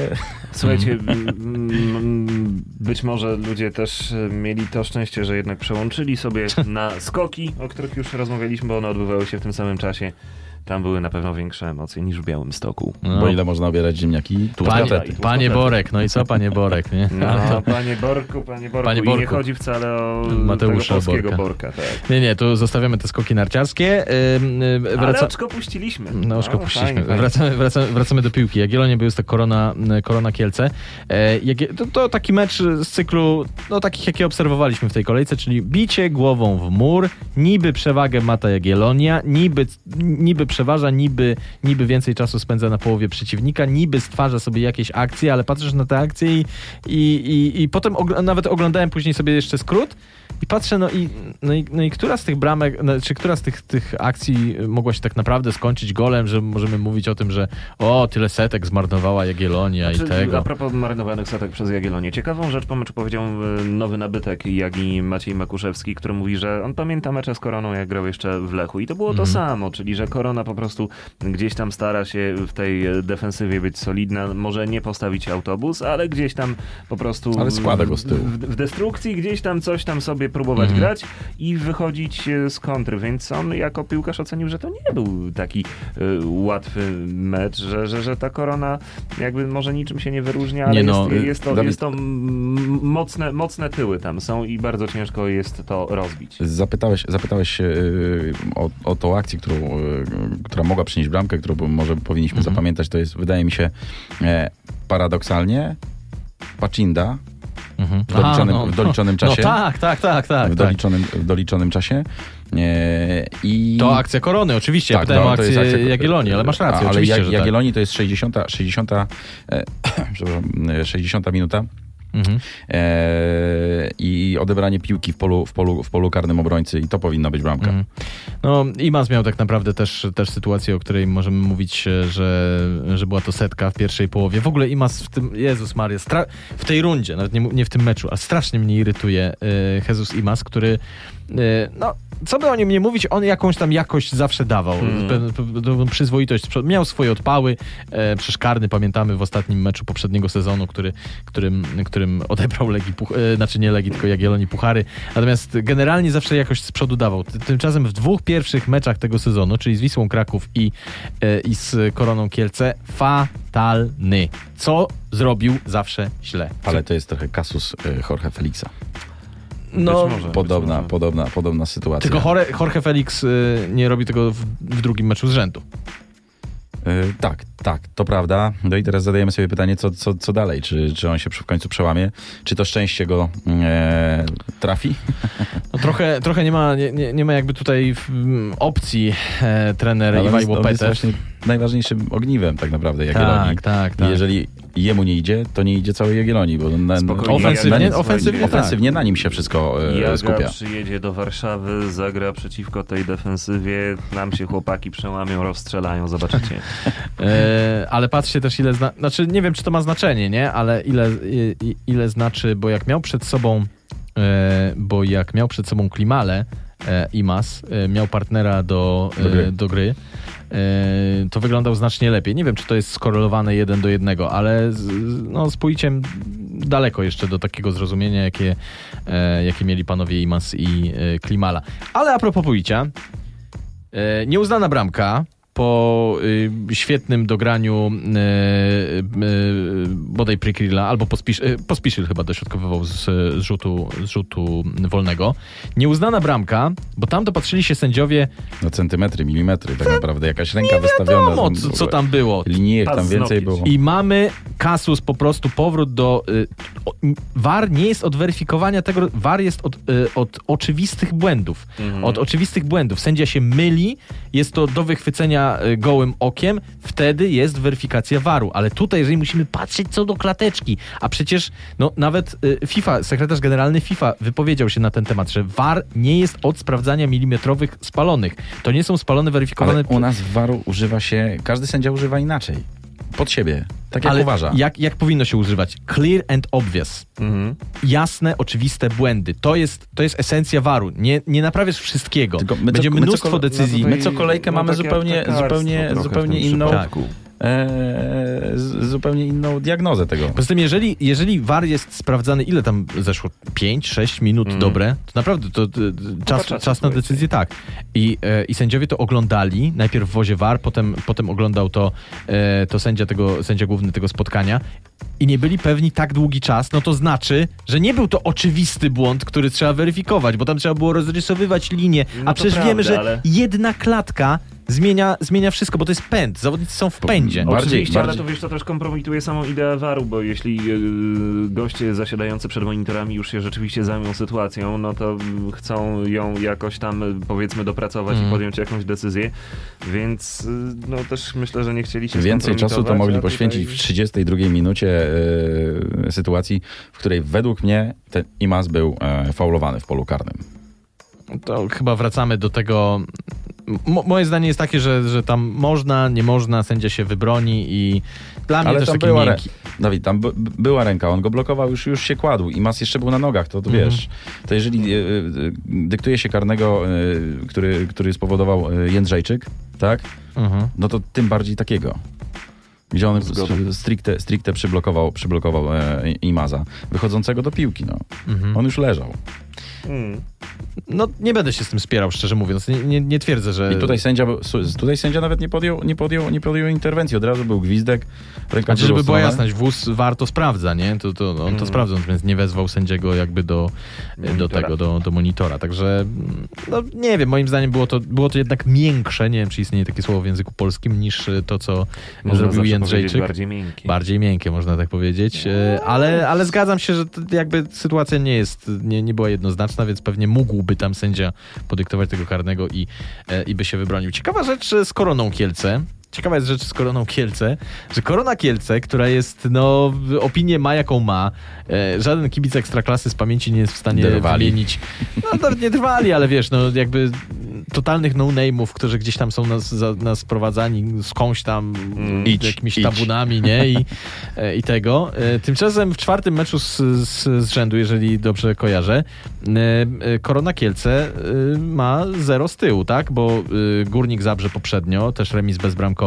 Słuchajcie, Mhm. być może ludzie też e, mieli to szczęście, że jednak przełączyli sobie na skoki, o których już rozmawialiśmy, bo one odbywały się w tym samym czasie. Tam były na pewno większe emocje niż w Białym Stoku. No. Bo ile można obierać ziemniaki? Tu Panie, panie Borek, no i co panie Borek, nie? No, panie Borku, panie Borku. Panie I nie Borku. chodzi wcale o Mateusza tego polskiego Borka. Borka. tak. Nie, nie, tu zostawiamy te skoki narciarskie. Ym, ym, Ale wraca... oczko puściliśmy. No, oczko O, puściliśmy. fajnie. Wracamy, wracamy, wracamy do piłki. Jagiellonia był to Korona, korona Kielce. E, Jagie, to, to taki mecz z cyklu, no takich jakie obserwowaliśmy w tej kolejce, czyli bicie głową w mur, niby przewagę ma ta Jagiellonia, niby, niby przeważa, niby, niby więcej czasu spędza na połowie przeciwnika, niby stwarza sobie jakieś akcje, ale patrzysz na te akcje i, i, i, i potem ogl- nawet oglądałem później sobie jeszcze skrót i patrzę, no i, no i, no i która z tych bramek, no, czy która z tych, tych akcji mogła się tak naprawdę skończyć golem, że możemy mówić o tym, że o, tyle setek zmarnowała Jagiellonia i Znaczy, tego. A propos marnowanych setek przez Jagiellonię. Ciekawą rzecz po meczu powiedział e, nowy nabytek Jagi Maciej Makuszewski, który mówi, że on pamięta mecze z Koroną, jak grał jeszcze w Lechu. I to było to Mhm. samo, czyli że Korona po prostu gdzieś tam stara się w tej defensywie być solidna. Może nie postawić autobus, ale gdzieś tam po prostu... Ale składa go z tyłu. W, w destrukcji gdzieś tam coś tam sobie próbować Mhm. grać i wychodzić e, z kontry. Więc on jako piłkarz ocenił, że to nie był taki e, łatwy mecz, że, że, że ta Korona jakby może niczym się nie wyróżnia, ale Nie no, jest, jest, to, Dawid- jest to mocne, mocne tyły tam są i bardzo ciężko jest to rozbić. Zapytałeś, zapytałeś się y, o, o tą akcję, którą, y, która mogła przynieść bramkę, którą może powinniśmy Mhm. zapamiętać. To jest, wydaje mi się, e, paradoksalnie Pacinda Mhm. w doliczonym, Aha, w doliczonym czasie. No tak, tak, tak, tak. w, tak. doliczonym, w doliczonym czasie. E, i To akcja Korony, oczywiście. ja Tak, pytałem no, o akcję akcja- Jagiellonii, ale masz rację, ale oczywiście, Jag- że tak. Jagiellonii to jest 60, 60, e, przepraszam, e, 60 minuta Mhm. e, i odebranie piłki w polu, w, polu, w polu karnym obrońcy i to powinna być bramka. Mhm. No, Imaz miał tak naprawdę też, też sytuację, o której możemy mówić, e, że, że była to setka w pierwszej połowie. W ogóle Imaz w tym, Jezus Maria, stra- w tej rundzie, nawet nie, nie w tym meczu, a strasznie mnie irytuje e, Jesus Imaz, który, no, co by o nim nie mówić, on jakąś tam jakość zawsze dawał. Hmm. Przyzwoitość. Miał swoje odpały. E, przecież karny pamiętamy w ostatnim meczu poprzedniego sezonu, który, którym, którym odebrał Legii, Puch- e, znaczy nie Legii, tylko Jagiellonii Puchary. Natomiast generalnie zawsze jakoś z przodu dawał. Ty- Tymczasem w dwóch pierwszych meczach tego sezonu, czyli z Wisłą Kraków i, e, i z Koroną Kielce, fatalny. Co zrobił zawsze źle. Ale to jest trochę kasus e, Jorge Felixa. No, może, Podobna, podobna, podobna sytuacja. tylko Jorge, Jorge Felix y, nie robi tego w, w drugim meczu z rzędu. E, tak, tak, to prawda. No i teraz zadajemy sobie pytanie, co, co, co dalej? Czy, czy on się w końcu przełamie? Czy to szczęście go e, trafi? No trochę, trochę nie, ma, nie, nie, nie ma jakby tutaj opcji e, trener Iwaj Łopetę. najważniejszym ogniwem tak naprawdę Jagiellonii. Tak, tak, tak. I jeżeli jemu nie idzie, to nie idzie całej Jagiellonii, bo na, Spokojnie, Ofensywnie- na, na, ofensywnie tak. ofensywnie na nim się wszystko e, Jaga skupia. przyjedzie do Warszawy, zagra przeciwko tej defensywie, nam się chłopaki przełamią, rozstrzelają, zobaczycie. E, ale patrzcie też ile, zna... znaczy nie wiem czy to ma znaczenie, nie? Ale ile, i, ile znaczy, bo jak miał przed sobą e, bo jak miał przed sobą Klimale e, Imas, e, miał partnera do, Do gry. e, do gry e, to wyglądał znacznie lepiej. Nie wiem, czy to jest skorelowane jeden do jednego, ale z, no, z pojęciem daleko jeszcze do takiego zrozumienia, jakie, e, jakie mieli panowie Imas i e, Klimala. Ale a propos Pojicia, e, nieuznana bramka po y, świetnym dograniu y, y, bodaj Prikrilla, albo Pospisz, y, Pospiszil chyba dośrodkowywał z, z, rzutu, z rzutu wolnego. Nieuznana bramka, bo tam dopatrzyli się sędziowie, No centymetry, milimetry tak naprawdę. Jakaś ręka wystawiona. wiadomo tam co, co tam było. Linijek tam z więcej było. I mamy kasus po prostu powrót do. Y, o, VAR nie jest od weryfikowania tego. VAR jest od, y, od oczywistych błędów. Mhm. Od oczywistych błędów. Sędzia się myli, jest to do wychwycenia y, gołym okiem, wtedy jest weryfikacja VAR-u. Ale tutaj, jeżeli musimy patrzeć co do klateczki, a przecież no, nawet y, FIFA, sekretarz generalny FIFA wypowiedział się na ten temat, że VAR nie jest od sprawdzania milimetrowych spalonych. To nie są spalone weryfikowane. Ale u nas w waru używa się, każdy sędzia używa inaczej. Pod siebie. Tak jak Ale uważa. Jak, jak powinno się używać? Clear and obvious. Mhm. jasne, oczywiste błędy. To jest, to jest esencja waru. Nie, nie naprawisz wszystkiego. Tylko my co- Będzie my co mnóstwo kole- decyzji. no My co kolejkę mamy takie zupełnie- aptekarstwo zupełnie- trochę w zupełnie tym inną- przypadku. E, z, zupełnie inną diagnozę tego. Poza tym, jeżeli, jeżeli VAR jest sprawdzany, ile tam zeszło? 5-6 minut Mm. dobre, to naprawdę to, to, czas, czasu, czas na decyzję tak. I, e, I sędziowie to oglądali, najpierw w wozie VAR, potem, potem oglądał to, e, to sędzia, tego, sędzia główny tego spotkania i nie byli pewni tak długi czas, no to znaczy, że nie był to oczywisty błąd, który trzeba weryfikować, bo tam trzeba było rozrysowywać linię, No a to przecież wiemy, prawda, że ale- jedna klatka zmienia, zmienia wszystko, bo to jest pęd, zawodnicy są w pędzie. Bardziej- Oczywiście, ale bardziej- to wiesz, to też kompromituje samą ideę waru, bo jeśli yy, goście zasiadający przed monitorami już się rzeczywiście zajmą sytuacją, no to chcą ją jakoś tam y, powiedzmy dopracować Mm. i podjąć jakąś decyzję, więc y, no też myślę, że nie chcieli się Więcej czasu to mogli poświęcić w tutaj- 32 minucie e, sytuacji, w której według mnie ten Imaz był e, faulowany w polu karnym. To chyba wracamy do tego. Mo moje zdanie jest takie, że, że tam można, nie można, sędzia się wybroni i dla mnie Ale też tam taki była, miękki. Dawid, tam by, była ręka, on go blokował, już, już się kładł. Imaz jeszcze był na nogach, to, to Mhm. wiesz. To jeżeli e, e, dyktuje się karnego, e, który, który spowodował Jędrzejczyk, tak? Mhm. No to tym bardziej takiego. Gdzie on stricte, stricte przyblokował, przyblokował e, Imaza, wychodzącego do piłki. No. Mhm. On już leżał. Mm. No nie będę się z tym spierał, szczerze mówiąc. Nie, nie, nie twierdzę, że... I tutaj sędzia, tutaj sędzia nawet nie podjął, nie, podjął, nie podjął interwencji. Od razu był gwizdek, ręka Znaczy, żeby była jasność, wóz warto sprawdza, nie? To, to, on to sprawdza, natomiast nie wezwał sędziego jakby do, do tego, do, do monitora. Także, mm, no nie wiem, moim zdaniem było to, było to jednak miększe, nie wiem, czy istnieje takie słowo w języku polskim, niż to, co Można zrobił zawsze Powiedzieć bardziej miękki. Bardziej miękkie, można tak powiedzieć. E, Ale, ale zgadzam się, że jakby sytuacja nie jest, nie, nie była jednoznaczna, więc pewnie mógłby tam sędzia podyktować tego karnego i, e, i by się wybronił. Ciekawa rzecz z Koroną Kielce. Ciekawa jest rzecz z Koroną Kielce, że Korona Kielce, która jest, no, opinię ma jaką ma, e, żaden kibic Ekstraklasy z pamięci nie jest w stanie Drwali. wymienić. No, nawet nie trwali, ale wiesz, no, jakby totalnych no-name'ów, którzy gdzieś tam są nas, za, nas sprowadzani skądś tam Mm. Idź, jakimiś idź. tabunami, nie? I, e, i tego. E, Tymczasem w czwartym meczu z, z, z rzędu, jeżeli dobrze kojarzę, e, e, Korona Kielce e, ma zero z tyłu, tak? Bo Górnik Zabrze poprzednio, też remis bezbramkowy.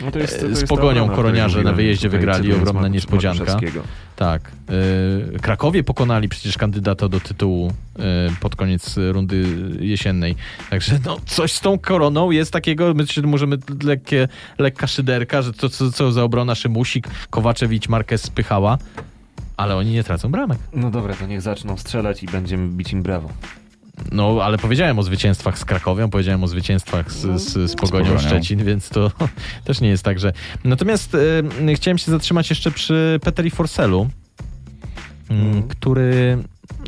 No to jest, E, to jest z Pogonią Koroniarze na wyjeździe tutaj, wygrali, ogromna niespodzianka. Tak. E, Krakowie pokonali przecież kandydata do tytułu e, pod koniec rundy jesiennej. Także no, coś z tą koroną jest takiego, my się możemy lekkie, lekka szyderka, że to co, co za obrona Szymusik, Kowaczewicz, Marquez spychała, ale oni nie tracą bramek. No dobra, to niech zaczną strzelać i będziemy bić im brawo. No, ale powiedziałem o zwycięstwach z Krakowią, powiedziałem o zwycięstwach z, z, z Pogonią Pogonią. Szczecin, więc to też nie jest tak, że... Natomiast e, chciałem się zatrzymać jeszcze przy Peteri Forselu, mm, Mhm. który...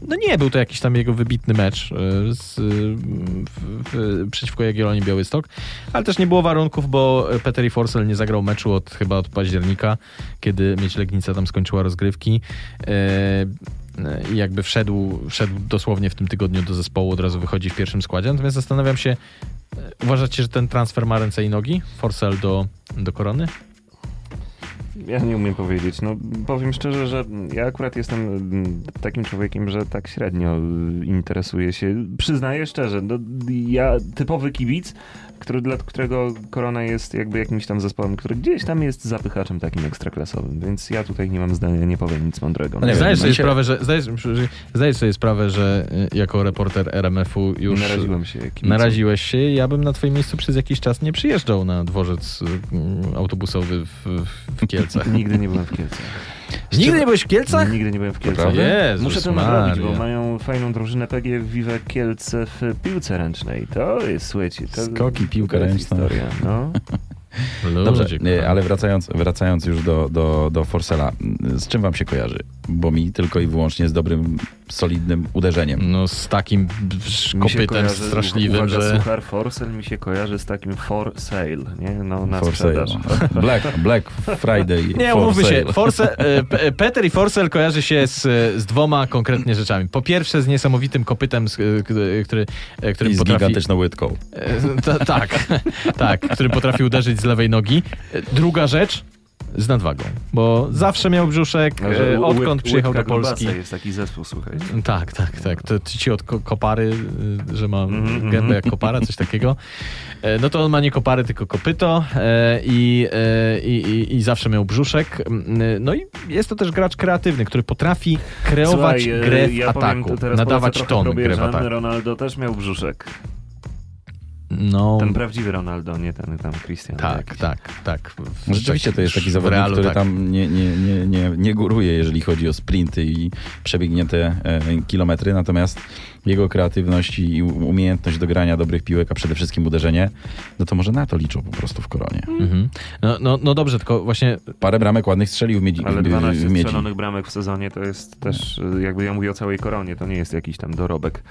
No nie był to jakiś tam jego wybitny mecz e, z, w, w, przeciwko Jagiellonii Białystok, ale też nie było warunków, bo Peteri Forsell nie zagrał meczu od chyba od października, kiedy Mieć Legnica tam skończyła rozgrywki. E, i jakby wszedł, wszedł dosłownie w tym tygodniu do zespołu, od razu wychodzi w pierwszym składzie. Natomiast zastanawiam się, e, uważacie, że ten transfer ma ręce i nogi? Forsell do, do Korony? Ja nie umiem powiedzieć. No, powiem szczerze, że ja akurat jestem mm, takim człowiekiem, że tak średnio y, interesuję się. Przyznaję szczerze, no, ja typowy kibic, który, dla którego Korona jest jakby jakimś tam zespołem, który gdzieś tam jest zapychaczem takim ekstraklasowym, więc ja tutaj nie mam zdania, nie powiem nic mądrego. No nie zdajesz, wiem, sobie mi się- sprawę, że, zdajesz, zdajesz sobie sprawę, że y, jako reporter RMF-u już Naraziłem się. kibicom. naraziłeś się. Ja bym na twoim miejscu przez jakiś czas nie przyjeżdżał na dworzec y, autobusowy w, w Kielcach. Nigdy nie byłem w Kielcach. Nigdy nie byłeś w Kielcach? Nigdy nie byłem w Kielcach. Jezus Muszę to nadrobić, bo mają fajną drużynę PG Vive Kielce w piłce ręcznej. To jest, słuchajcie, to, Skoki, piłka to jest ręczna. historia. No. Dobrze, ale wracając, wracając już do, do, do Forsela, z czym wam się kojarzy? Bo mi tylko i wyłącznie z dobrym, solidnym uderzeniem. No z takim kopytem kojarzy, straszliwym, uwaga, że... Suchar Forsel mi się kojarzy z takim for sale, nie? No, na For sprzedaż. sale. Black, Black Friday. Nie, for umówmy się. sale. Forse, e, Peter i Forsell kojarzy się z, z dwoma konkretnie rzeczami. Po pierwsze z niesamowitym kopytem, e, k- który, e, którym I z potrafi... gigantyczną łydką. E, ta- tak, tak, który potrafi uderzyć z lewej nogi. E, Druga rzecz, z nadwagą, bo zawsze miał brzuszek, Że e, odkąd łyb- przyjechał do Polski. jest taki zespół, słuchajcie. Tak, tak, tak. To ci od ko- kopary, y, że ma Mhm, gębę jak kopara, coś takiego. E, No to on ma nie kopary, tylko kopyto e, i, i, i, zawsze miał brzuszek. Mm, No i jest to też gracz kreatywny, który potrafi kreować Słuchaj, grę w ja powiem, ataku, teraz nadawać ton grę w ataku. Ronaldo też miał brzuszek. No, Ten prawdziwy Ronaldo, nie ten tam Christian. tak, jakiś. tak, tak. W- No Rzeczywiście to jest taki zawodnik, realu który tak. tam nie, nie, nie, nie, nie góruje, jeżeli chodzi o sprinty i przebiegnięte e, kilometry, natomiast jego kreatywność i umiejętność do grania dobrych piłek, a przede wszystkim uderzenie, no to może na to liczą po prostu w koronie. Mhm. No, no, no dobrze, tylko właśnie Parę bramek ładnych strzelił w Miedzi. Ale w- 12 w Miedzi. strzelonych bramek w sezonie to jest też, y, jakby ja mówię o całej koronie, to nie jest jakiś tam dorobek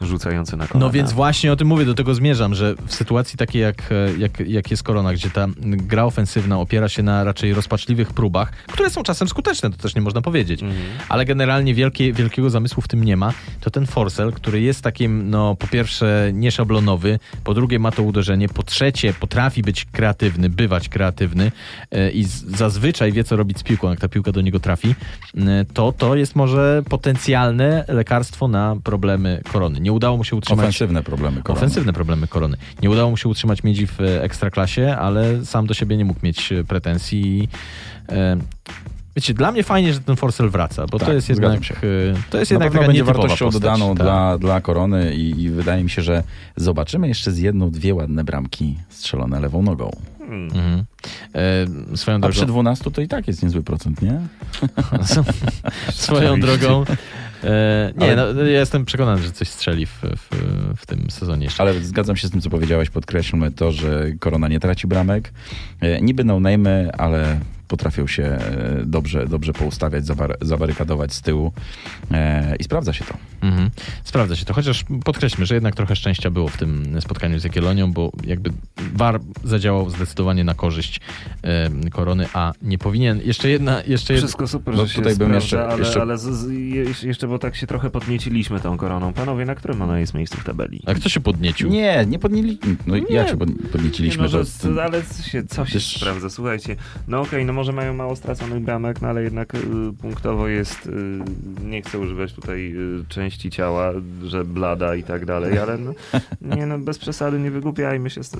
rzucający na kolana. No więc właśnie o tym mówię, do tego zmierzam, że w sytuacji takiej jak, jak, jak jest Korona, gdzie ta gra ofensywna opiera się na raczej rozpaczliwych próbach, które są czasem skuteczne, to też nie można powiedzieć, Mhm. ale generalnie wielkie, wielkiego zamysłu w tym nie ma, to ten Forcel, który jest takim, no po pierwsze nieszablonowy, po drugie ma to uderzenie, po trzecie potrafi być kreatywny, bywać kreatywny e, i zazwyczaj wie, co robić z piłką, jak ta piłka do niego trafi, e, to to jest może potencjalne lekarstwo na problemy Korony. Nie udało mu się utrzymać... Ofensywne problemy korony. Ofensywne problemy korony. Nie udało mu się utrzymać miedzi w e, ekstraklasie, ale sam do siebie nie mógł mieć e, pretensji. E, wiecie, dla mnie fajnie, że ten Forsell wraca, bo Tak, to jest jednak, się. to jest Na jednak taka będzie wartością postać, dodaną tak. dla, dla korony i, i wydaje mi się, że zobaczymy jeszcze z jedną, dwie ładne bramki strzelone lewą nogą. Mhm. E, swoją A drogą, przy 12 to i tak jest niezły procent, nie? swoją drogą e, nie, Ale- no, ja jestem przekonany, że coś strzeli w, w, w tym sezonie jeszcze. Ale zgadzam się z tym, co powiedziałeś. Podkreślmy to, że korona nie traci bramek. E, niby no name'y, ale potrafią się e, dobrze, dobrze poustawiać, zawar- zabarykadować z tyłu e, i sprawdza się to. Mhm. Sprawdza się to, chociaż podkreślmy, że jednak trochę szczęścia było w tym spotkaniu z Jagiellonią, bo jakby VAR zadziałał zdecydowanie na korzyść e, Korony, a nie powinien. Jeszcze jedna, jeszcze jedna... Wszystko super, No że się tutaj bym sprawdza, jeszcze- ale, jeszcze- ale z, z, je- jeszcze, bo tak się trochę podnieciliśmy tą koroną. Panowie, na którym ona jest miejscu w tabeli? A kto się podniecił? Nie, nie podnieli... No Nie. jak się pod- Nie, podnieciliśmy? no, że, to, ale się, co się Przecież- sprawdza? Słuchajcie, no okej, no może mają mało straconych bramek, no ale jednak y, punktowo jest, y, nie chcę używać tutaj y, części ciała, że blada i tak dalej, ale no, nie no, bez przesady, nie wygłupiajmy się. z-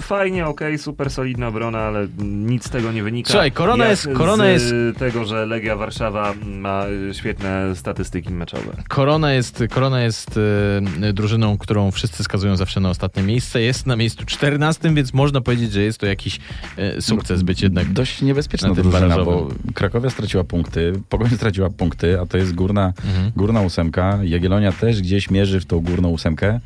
Fajnie, okej, super solidna obrona, ale nic z tego nie wynika. Słuchaj, Korona Jak jest- Korona z jest- tego, że Legia Warszawa ma y, świetne statystyki meczowe. Korona jest, Korona jest e, drużyną, którą wszyscy skazują zawsze na ostatnie miejsce. Jest na miejscu 14, więc można powiedzieć, że jest to jakiś e, sukces być jednak. Dość niebezpieczna drużyna, bo. Krakowia straciła punkty, Pogoń straciła punkty, a to jest górna, Mhm. górna ósemka. Jagiellonia też gdzieś mierzy w tą górną ósemkę.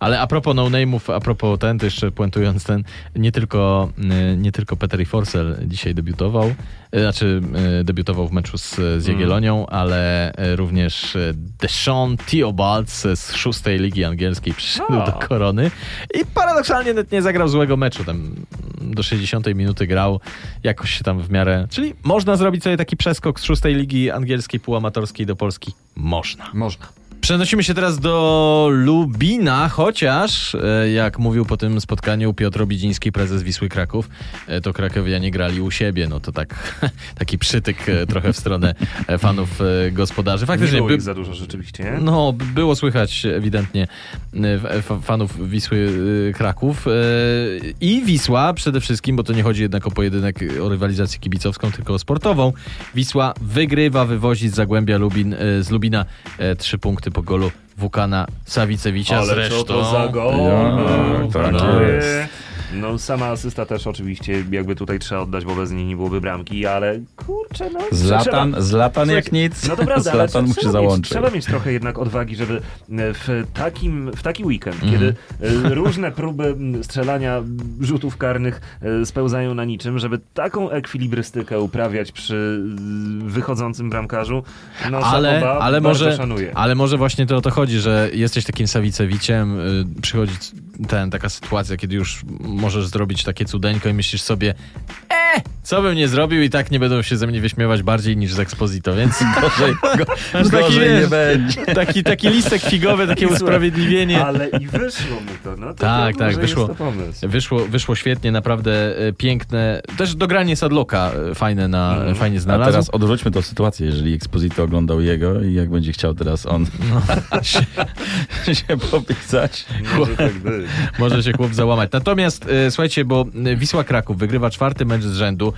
Ale a propos no-name'ów, a propos ten, to jeszcze puentując ten, nie tylko, y, nie tylko Peter i Forsell dzisiaj debiutował, y, znaczy y, debiutował w meczu z, z Jagiellonią, ale y, również Deshaun Theobald z szóstej ligi angielskiej przyszedł O. do Korony i paradoksalnie nie zagrał złego meczu, tam mm, do 60 minuty grał, jakoś się tam w miarę, czyli można zrobić sobie taki przeskok z szóstej ligi angielskiej półamatorskiej do Polski? Można. Można. Przenosimy się teraz do Lubina, chociaż e, jak mówił po tym spotkaniu Piotr Obidziński, prezes Wisły Kraków, e, to Krakowianie grali u siebie. No to tak, taki przytyk e, trochę w stronę fanów gospodarzy. Nie Faktycznie było by, za dużo rzeczywiście, nie? no, było słychać ewidentnie fanów Wisły Kraków i Wisła przede wszystkim, bo to nie chodzi jednak o pojedynek, o rywalizację kibicowską, tylko o sportową. Wisła wygrywa, wywozi z Zagłębia Lubin, z Lubina trzy punkty po golu Wukana Sawicewicza Ale zresztą. co to za gol? Ja, tak jest. No sama asysta też oczywiście, jakby tutaj trzeba oddać, bo bez niej nie byłoby bramki, ale kurczę, no... Zlatan, trzeba- zlatan jak nic. No to prawda, ale Zlatan mu się trzeba, mieć, załączy. trzeba mieć trochę jednak odwagi, żeby e, w, takim, w taki weekend, Mhm. kiedy e, różne próby strzelania rzutów karnych e, spełzają na niczym, żeby taką ekwilibrystykę uprawiać przy wychodzącym bramkarzu, no ale, ale, może, szanuję. ale może właśnie to o to chodzi, że jesteś takim Sawicewiciem, y, przychodzi ten, taka sytuacja, kiedy już możesz zrobić takie cudeńko i myślisz sobie, e, co bym nie zrobił i tak nie będą się ze mnie wyśmiewać bardziej niż z Exposito, więc Gorzej, go, Aż taki, gorzej nie wiesz, będzie. taki, taki listek figowy, takie usprawiedliwienie. Ale i wyszło mu to, no to Tak, tak, wyszło. Wyszło, wyszło świetnie, naprawdę e, piękne. Też dogranie Sadloka e, fajne na, Mhm. fajnie A znalazł. teraz odwróćmy tę sytuację, jeżeli Exposito oglądał jego i jak będzie chciał teraz on się popisać. Może tak. Może się chłop załamać. Natomiast e, słuchajcie, bo Wisła Kraków wygrywa czwarty mecz z rzędu.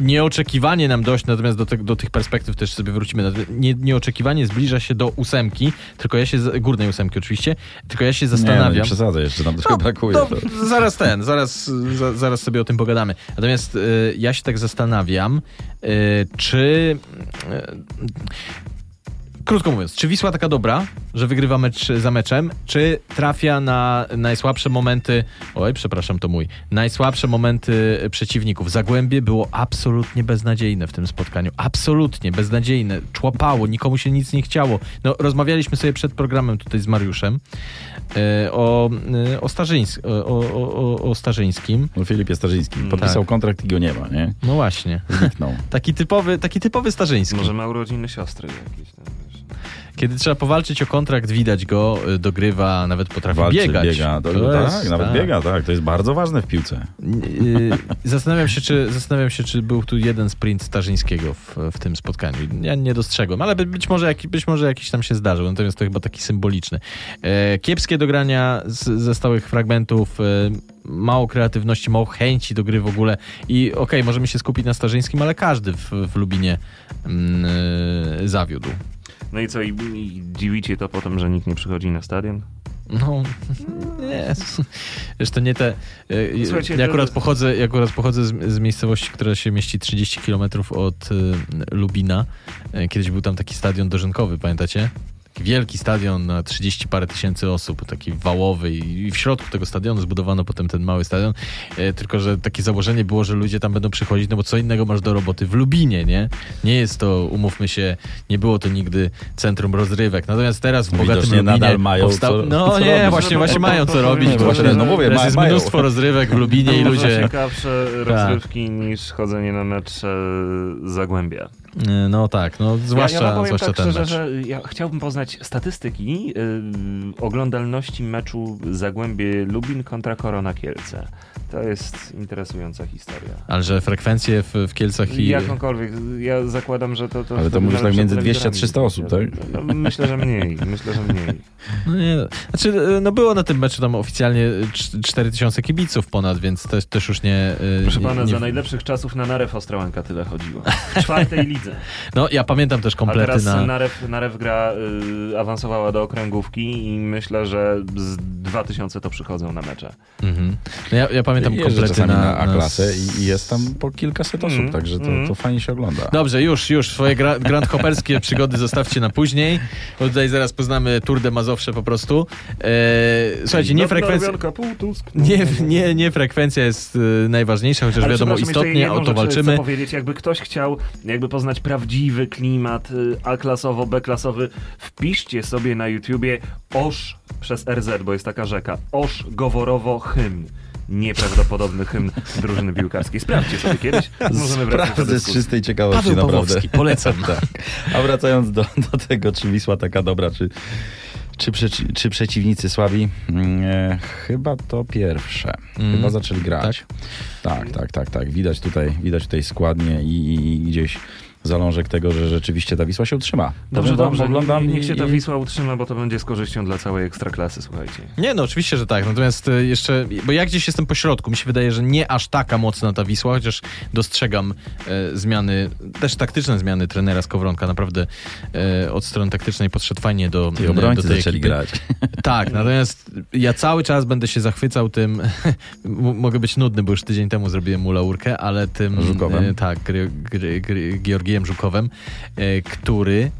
Nieoczekiwanie nam dość, natomiast do, te, do tych perspektyw też sobie wrócimy. Nie, nieoczekiwanie zbliża się do ósemki, tylko ja się, górnej ósemki oczywiście, tylko ja się Nie, no, zastanawiam. nie przesadzę, jeszcze nam trochę brakuje. No, To. zaraz ten, zaraz, za, zaraz sobie o tym pogadamy. Natomiast y, ja się tak zastanawiam, y, czy. y, Krótko mówiąc, czy Wisła taka dobra, że wygrywa mecz za meczem, czy trafia na najsłabsze momenty, oj, przepraszam, to mój, najsłabsze momenty przeciwników. Zagłębie było absolutnie beznadziejne w tym spotkaniu. Absolutnie beznadziejne. Człapało, nikomu się nic nie chciało. No, rozmawialiśmy sobie przed programem tutaj z Mariuszem e, o, e, o, Starzyńs- o, o, o, o Starzyńskim. No, Filip Jastarzyński podpisał tak. kontrakt i go nie ma, nie? No właśnie. Zniknął. Taki typowy, taki typowy Starzyński. Może ma urodziny siostry jakieś tam, wiesz. Kiedy trzeba powalczyć o kontrakt, widać go, y, dogrywa, nawet potrafi Walczy, biegać. biega. To, To tak, jest- nawet tak. biega, tak. To jest bardzo ważne w piłce. Yy, Zastanawiam się, czy, zastanawiam się, czy był tu jeden sprint Starzyńskiego w, w tym spotkaniu. Ja nie dostrzegłem, ale by- być może, być może jakiś tam się zdarzył, natomiast to chyba taki symboliczny. E, kiepskie dogrania z, ze stałych fragmentów, e, mało kreatywności, mało chęci do gry w ogóle i okej, możemy się skupić na Starzyńskim, ale każdy w, w Lubinie e, zawiódł. No i co, i, i dziwicie to potem, że nikt nie przychodzi na stadion? No, nie. Wiesz, to nie te. e, Słuchajcie, ja akurat pochodzę, ja akurat pochodzę z, z miejscowości, która się mieści 30 km od e, Lubina. E, Kiedyś był tam taki stadion dożynkowy, pamiętacie? Taki wielki stadion na 30 parę tysięcy osób, taki wałowy i w środku tego stadionu zbudowano potem ten mały stadion. E, Tylko, że takie założenie było, że ludzie tam będą przychodzić, no bo co innego masz do roboty w Lubinie, nie? Nie jest to, umówmy się, nie było to nigdy centrum rozrywek. Natomiast teraz w bogatym Widocznie Lubinie nadal mają powstał... co- No co nie, robić. właśnie, No, właśnie mają co robić. właśnie, teraz- no mówię, teraz ma- jest mają. mnóstwo rozrywek w Lubinie i ludzie... ciekawsze rozrywki niż chodzenie na mecze Zagłębia. E, No tak, no zwłaszcza, ja, ja zwłaszcza tak ten szczerze, mecz. że ja chciałbym poznać statystyki yy, oglądalności meczu Zagłębie Lubin kontra Korona Kielce. To jest interesująca historia. Ale że frekwencje w, w Kielcach i... Jakąkolwiek, ja zakładam, że to... to Ale to mówisz tak między 200 a 300 osób, tak? No, myślę, że mniej, myślę, że mniej. No nie, znaczy, e, no było na tym meczu tam oficjalnie cz- 4000 kibiców ponad, więc też, też już nie... e, Proszę nie, pana, nie, za najlepszych czasów na Narew Ostrołęka tyle chodziło. W czwartej lidze. No ja pamiętam też A komplety teraz na... Narew, Narew gra y, awansowała do okręgówki i myślę, że z 2000 to przychodzą na mecze. Mhm. No ja, ja pamiętam Jeżdżę komplety czasami na, na A-klasę i, i jest tam po kilkaset osób, Mm, także to, mm. to fajnie się ogląda. Dobrze, już, już. Swoje gra, grand hopperskie przygody zostawcie na później, bo tutaj zaraz poznamy Tour de Mazowsze po prostu. E, słuchajcie, nie frekwencja... Nie, nie, nie frekwencja jest y, najważniejsza, chociaż Ale wiadomo, istotnie o to walczymy. Chcę powiedzieć, jakby ktoś chciał jakby poznać prawdziwy klimat y, A-klasowo, B-klasowy, wpiszcie sobie na YouTubie Osz przez RZ, bo jest taka rzeka. Osz Goworowo hymn. Nieprawdopodobny hymn drużyny piłkarskiej. Sprawdźcie sobie kiedyś. Możemy wracać do Sprawdzę z czystej ciekawości, Paweł naprawdę. Pawłowski, polecam. tak. A wracając do, do tego, czy Wisła taka dobra, czy, czy, przeci- czy przeciwnicy słabi, mm, e, chyba to pierwsze. Mm. Chyba zaczęli grać. Tak, tak, tak, tak. Widać tutaj, widać tutaj składnie i, i, i gdzieś zalążek tego, że rzeczywiście ta Wisła się utrzyma. Dobrze, dobrze. Oglądam Niech się ta i- Wisła utrzyma, bo to będzie z korzyścią dla całej ekstraklasy, słuchajcie. Nie, no oczywiście, że tak. Natomiast e, jeszcze, bo ja gdzieś jestem po środku. Mi się wydaje, że nie aż taka mocna ta Wisła, chociaż dostrzegam e, zmiany, też taktyczne zmiany trenera Skowronka. Naprawdę e, od strony taktycznej podszedł fajnie do, do obrońcy tej zaczęli ekipy. grać. Tak, natomiast ja cały czas będę się zachwycał tym, mogę być nudny, bo już tydzień temu zrobiłem mu laurkę, ale tym... Żukowem. E, tak, gry, Georgijem Żukowem, e, który...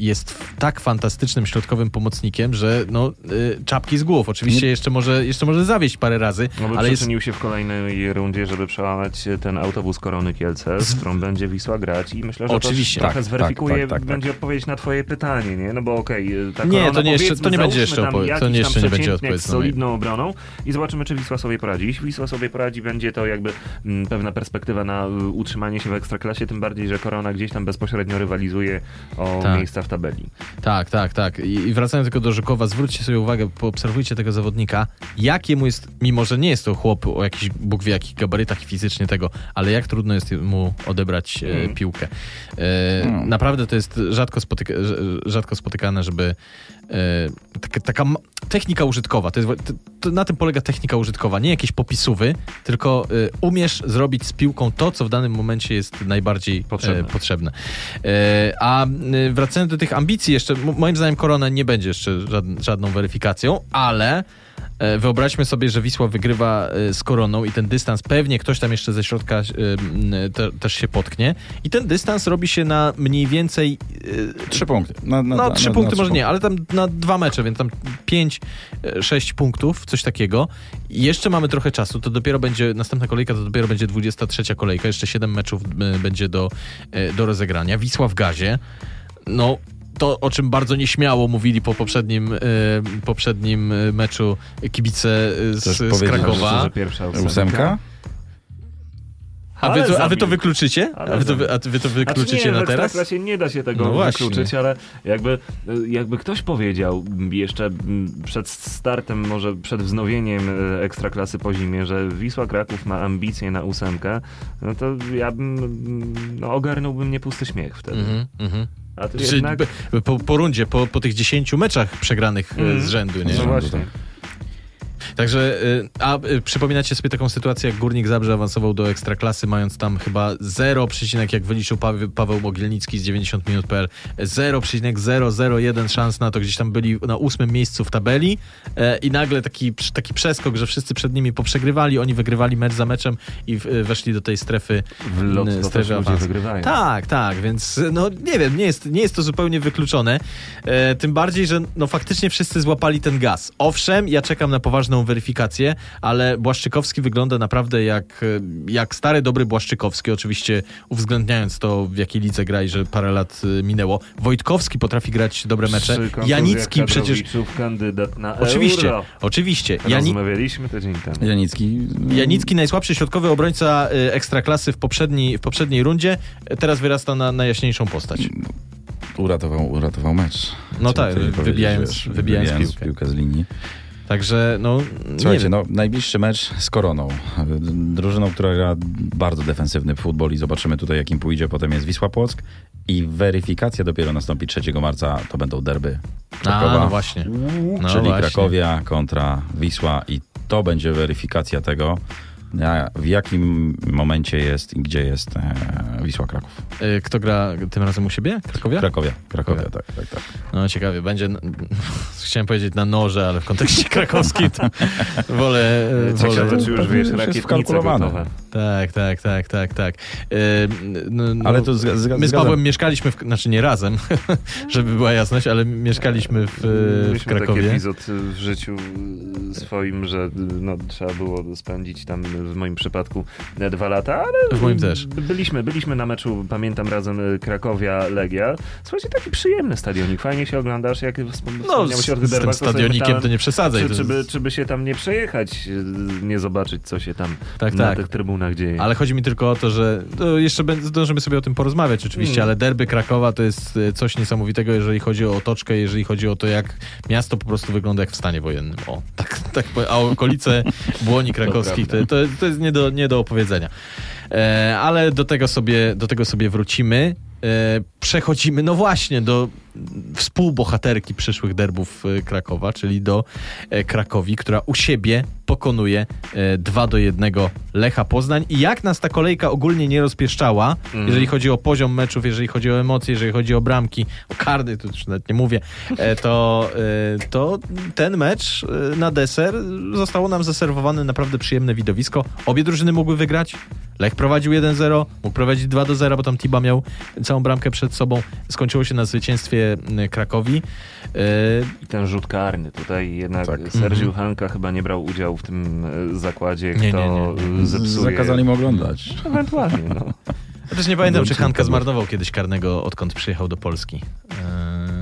E, jest tak fantastycznym środkowym pomocnikiem, że no, y, czapki z głów. Oczywiście jeszcze może, jeszcze może zawieść parę razy, No ale jest przyczynił się w kolejnej rundzie, żeby przełamać ten autobus Korony Kielce, z którą będzie Wisła grać i myślę, że Oczywiście. to trochę Tak, zweryfikuje, tak, tak, tak, będzie odpowiedź na twoje pytanie, nie? No bo okej, ta Nie, Korona, to nie jeszcze- to nie będzie jeszcze odpowiedź- to nie jeszcze nie będzie odpowiedź z solidną obroną i zobaczymy, czy Wisła sobie poradzi. Jeśli Wisła sobie poradzi, będzie to jakby mm, pewna perspektywa na y, utrzymanie się w Ekstraklasie, tym bardziej, że Korona gdzieś tam bezpośrednio rywalizuje o Tak. Miejsca w tabeli. Tak, tak, tak. I, wracając tylko do Żukowa, zwróćcie sobie uwagę, poobserwujcie tego zawodnika, jakie mu jest, mimo że nie jest to chłop o jakichś, Bóg wie jakich gabarytach fizycznie tego, ale jak trudno jest mu odebrać e, Mm. piłkę. E, Mm. Naprawdę to jest rzadko, spotyka, rz- rzadko spotykane, żeby taka, taka ma- technika użytkowa, to jest, to, to na tym polega technika użytkowa, nie jakieś popisówy, tylko e, umiesz zrobić z piłką to, co w danym momencie jest najbardziej Potrzebne. E, potrzebne. E, a e, wracając do tych ambicji, jeszcze moim zdaniem Korona nie będzie jeszcze żadn- żadną weryfikacją, ale e, wyobraźmy sobie, że Wisła wygrywa e, z Koroną i ten dystans pewnie ktoś tam jeszcze ze środka e, te, też się potknie i ten dystans robi się na mniej więcej e, Trzy punkty. Na, na, no, trzy na- punkty może nie, ale tam na dwa mecze, więc tam pięć, e, sześć punktów, coś takiego. I jeszcze mamy trochę czasu, to dopiero będzie, następna kolejka to dopiero będzie 23 kolejka, jeszcze siedem meczów e, będzie do, e, do rozegrania. Wisła w gazie. No, to, o czym bardzo nieśmiało mówili po poprzednim, e, poprzednim e, meczu kibice e, z, z Krakowa. Że pierwsza Ósemka? A wy, to, a wy to wykluczycie? A wy to, a wy to Znaczy wykluczycie nie, na w teraz? Ekstraklasie nie da się tego No wykluczyć, ale jakby, jakby ktoś powiedział jeszcze mm, przed startem, może przed wznowieniem Ekstraklasy po zimie, że Wisła Kraków ma ambicje na ósemkę, no to ja bym, mm, no, ogarnąłbym nie pusty śmiech wtedy. Mhm, mhm. A tu Czy jednak... po, po rundzie, po, po tych 10 meczach przegranych Mm. z rzędu, nie? No właśnie. Tak. Także, y, a y, przypominacie sobie taką sytuację, jak Górnik Zabrze awansował do Ekstraklasy, mając tam chyba 0, jak wyliczył Paweł, Paweł Mogielnicki z 90 minut.pl, 0,001 szans na to, gdzieś tam byli na ósmym miejscu w tabeli e, i nagle taki, taki przeskok, że wszyscy przed nimi poprzegrywali, oni wygrywali mecz za meczem i y, weszli do tej strefy W lot strefy awansu. Tak, tak, więc no nie wiem, nie jest, nie jest to zupełnie wykluczone. E, tym bardziej, że no faktycznie wszyscy złapali ten gaz. Owszem, ja czekam na weryfikację, ale Błaszczykowski wygląda naprawdę jak, e, jak stary, dobry Błaszczykowski, oczywiście uwzględniając to, w jakiej lidze gra i że parę lat e, minęło. Wojtkowski potrafi grać dobre mecze. Janicki przecież... Kandydat na Oczywiście, euro. oczywiście. Jani... Rozmawialiśmy tydzień temu. Janicki. Janicki, najsłabszy środkowy obrońca y, ekstraklasy w poprzedniej, w poprzedniej rundzie, teraz wyrasta na najjaśniejszą postać. Uratował, uratował mecz. No Trzeba tak, wybijając- wiesz, wybijając piłkę. z linii. Także, no, Słuchajcie, no, najbliższy mecz z Koroną. Drużyną, która gra bardzo defensywny futbol i zobaczymy tutaj, jakim pójdzie. Potem jest Wisła Płock i weryfikacja dopiero nastąpi 3 marca. To będą derby A, Krakowa, no właśnie. No czyli właśnie. Krakowia kontra Wisła i to będzie weryfikacja tego, w jakim momencie jest i gdzie jest e, Wisła Kraków. Y, Kto gra tym razem u siebie? Krakowia? Krakowia, Krakowia, tak, tak, tak. No ciekawie, będzie, chciałem powiedzieć na noże, ale w kontekście krakowskim to wolę... wolę Ciekawe, czy już wiesz, już jest rakietnice gotowe. Tak, tak, tak, tak, tak. Y, no, no, Ale to zga- zga- My z Pawłem mieszkaliśmy, w, znaczy nie razem, żeby była jasność, ale mieszkaliśmy w, w Mieliśmy taki Krakowie. epizod w życiu swoim, że no, trzeba było spędzić tam w moim przypadku dwa lata, ale W moim też. byliśmy, byliśmy na meczu, pamiętam razem Krakowia-Legia. Słuchajcie, taki przyjemny stadionik, fajnie się oglądasz, jak wspom- No, wspomniałeś z, o z tych tym stadionikiem myślałem, to nie przesadzaj. Czy, czy, by, czy by się tam nie przejechać, y, nie zobaczyć, co się tam Tak, na tak. tych trybunach dzieje. Ale chodzi mi tylko o to, że to jeszcze zdążymy sobie o tym porozmawiać oczywiście, Mm. ale derby Krakowa to jest e, coś niesamowitego, jeżeli chodzi o otoczkę, jeżeli chodzi o to, jak miasto po prostu wygląda jak w stanie wojennym. O, tak, tak a okolice Błoni Krakowskich to, to, to jest nie do, nie do opowiedzenia. E, ale do tego sobie, do tego sobie wrócimy. E, przechodzimy, no właśnie, do współbohaterki przyszłych derbów e, Krakowa, czyli do e, Krakowi, która u siebie pokonuje e, 2 do 1 Lecha Poznań. I jak nas ta kolejka ogólnie nie rozpieszczała, Mm. jeżeli chodzi o poziom meczów, jeżeli chodzi o emocje, jeżeli chodzi o bramki, o karny, to już nawet nie mówię, e, to, e, to ten mecz e, na deser zostało nam zaserwowane naprawdę przyjemne widowisko. Obie drużyny mogły wygrać. Lech prowadził 1-0, mógł prowadzić 2 do 0, bo tam Tiba miał całą bramkę przed sobą. Skończyło się na zwycięstwie y, Krakowi. Y, I ten rzut karny. Tutaj jednak Tak. Sergiu Mhm. Hanka chyba nie brał udziału w tym e, zakładzie, Nie, kto nie, nie. zepsuje. Zakazali mu oglądać. Ewentualnie, no. ja też nie pamiętam, czy Hanka zmarnował kiedyś karnego, odkąd przyjechał do Polski. Y,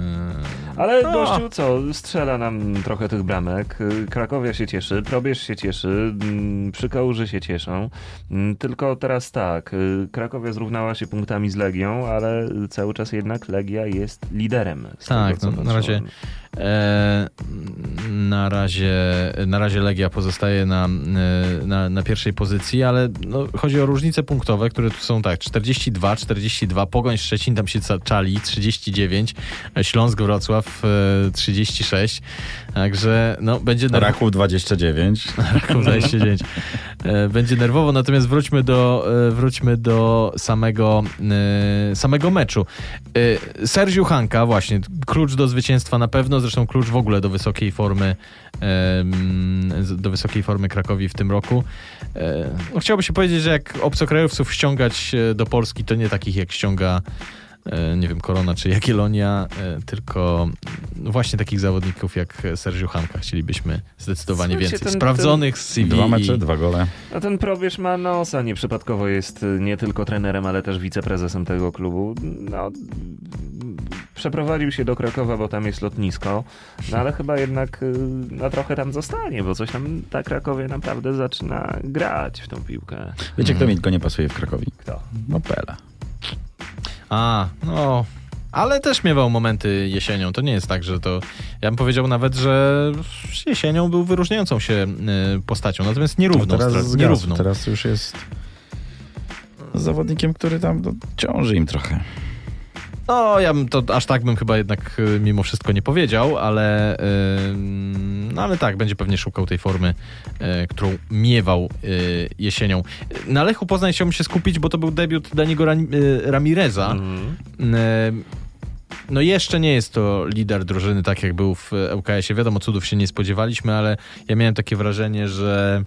Ale no. gościu co, strzela nam trochę tych bramek. Krakowia się cieszy, Probierz się cieszy, mm, przy Kałuży się cieszą. Mm, Tylko teraz tak, y, Krakowia zrównała się punktami z Legią, ale cały czas jednak Legia jest liderem. Tak, tego, co no, na razie- na, razie, na razie Legia pozostaje na, e, na, na pierwszej pozycji, ale no, chodzi o różnice punktowe, które tu są tak, 42, 42, Pogoń Szczecin tam się czali, 39, e, Śląsk Wrocław e, 36, także no będzie nerwowo. Raków 29. Raków 29. E, Będzie nerwowo, natomiast wróćmy do, e, wróćmy do samego, e, samego meczu. E, Sergiu Hanka, właśnie, klucz do zwycięstwa na pewno, zresztą klucz w ogóle do wysokiej formy do wysokiej formy Krakowi w tym roku. E, No, chciałoby się powiedzieć, że jak obcokrajowców ściągać e, do Polski, to nie takich jak ściąga e, nie wiem, Korona czy Jagiellonia, tylko no właśnie takich zawodników jak Sergiu Hanka chcielibyśmy zdecydowanie Słuchajcie, więcej. ten- Sprawdzonych z CV. Dwa mecze, dwa gole. A ten Probierz ma nosa, nieprzypadkowo jest nie tylko trenerem, ale też wiceprezesem tego klubu. No, przeprowadził się do Krakowa, bo tam jest lotnisko, no ale chyba jednak y, no, trochę tam zostanie, bo coś tam ta Krakowie naprawdę zaczyna grać w tą piłkę. Wiecie, kto Mhm. mi tylko nie pasuje w Krakowi? Kto? No Pele. A, no. Ale też miewał momenty jesienią. To nie jest tak, że to. Ja bym powiedział nawet, że jesienią był wyróżniającą się y, postacią. Natomiast nierówną. No teraz stra- nierówną. Teraz już jest zawodnikiem, który tam no, ciąży im trochę. No, ja bym to aż tak bym chyba jednak y, mimo wszystko nie powiedział, ale, y, no, ale tak, będzie pewnie szukał tej formy, y, którą miewał y, jesienią. Na Lechu Poznań chciałbym się skupić, bo to był debiut Daniego Ran- y, Ramireza. Mhm. No jeszcze nie jest to lider drużyny, tak jak był w ŁKS-ie. Wiadomo, cudów się nie spodziewaliśmy, ale ja miałem takie wrażenie, że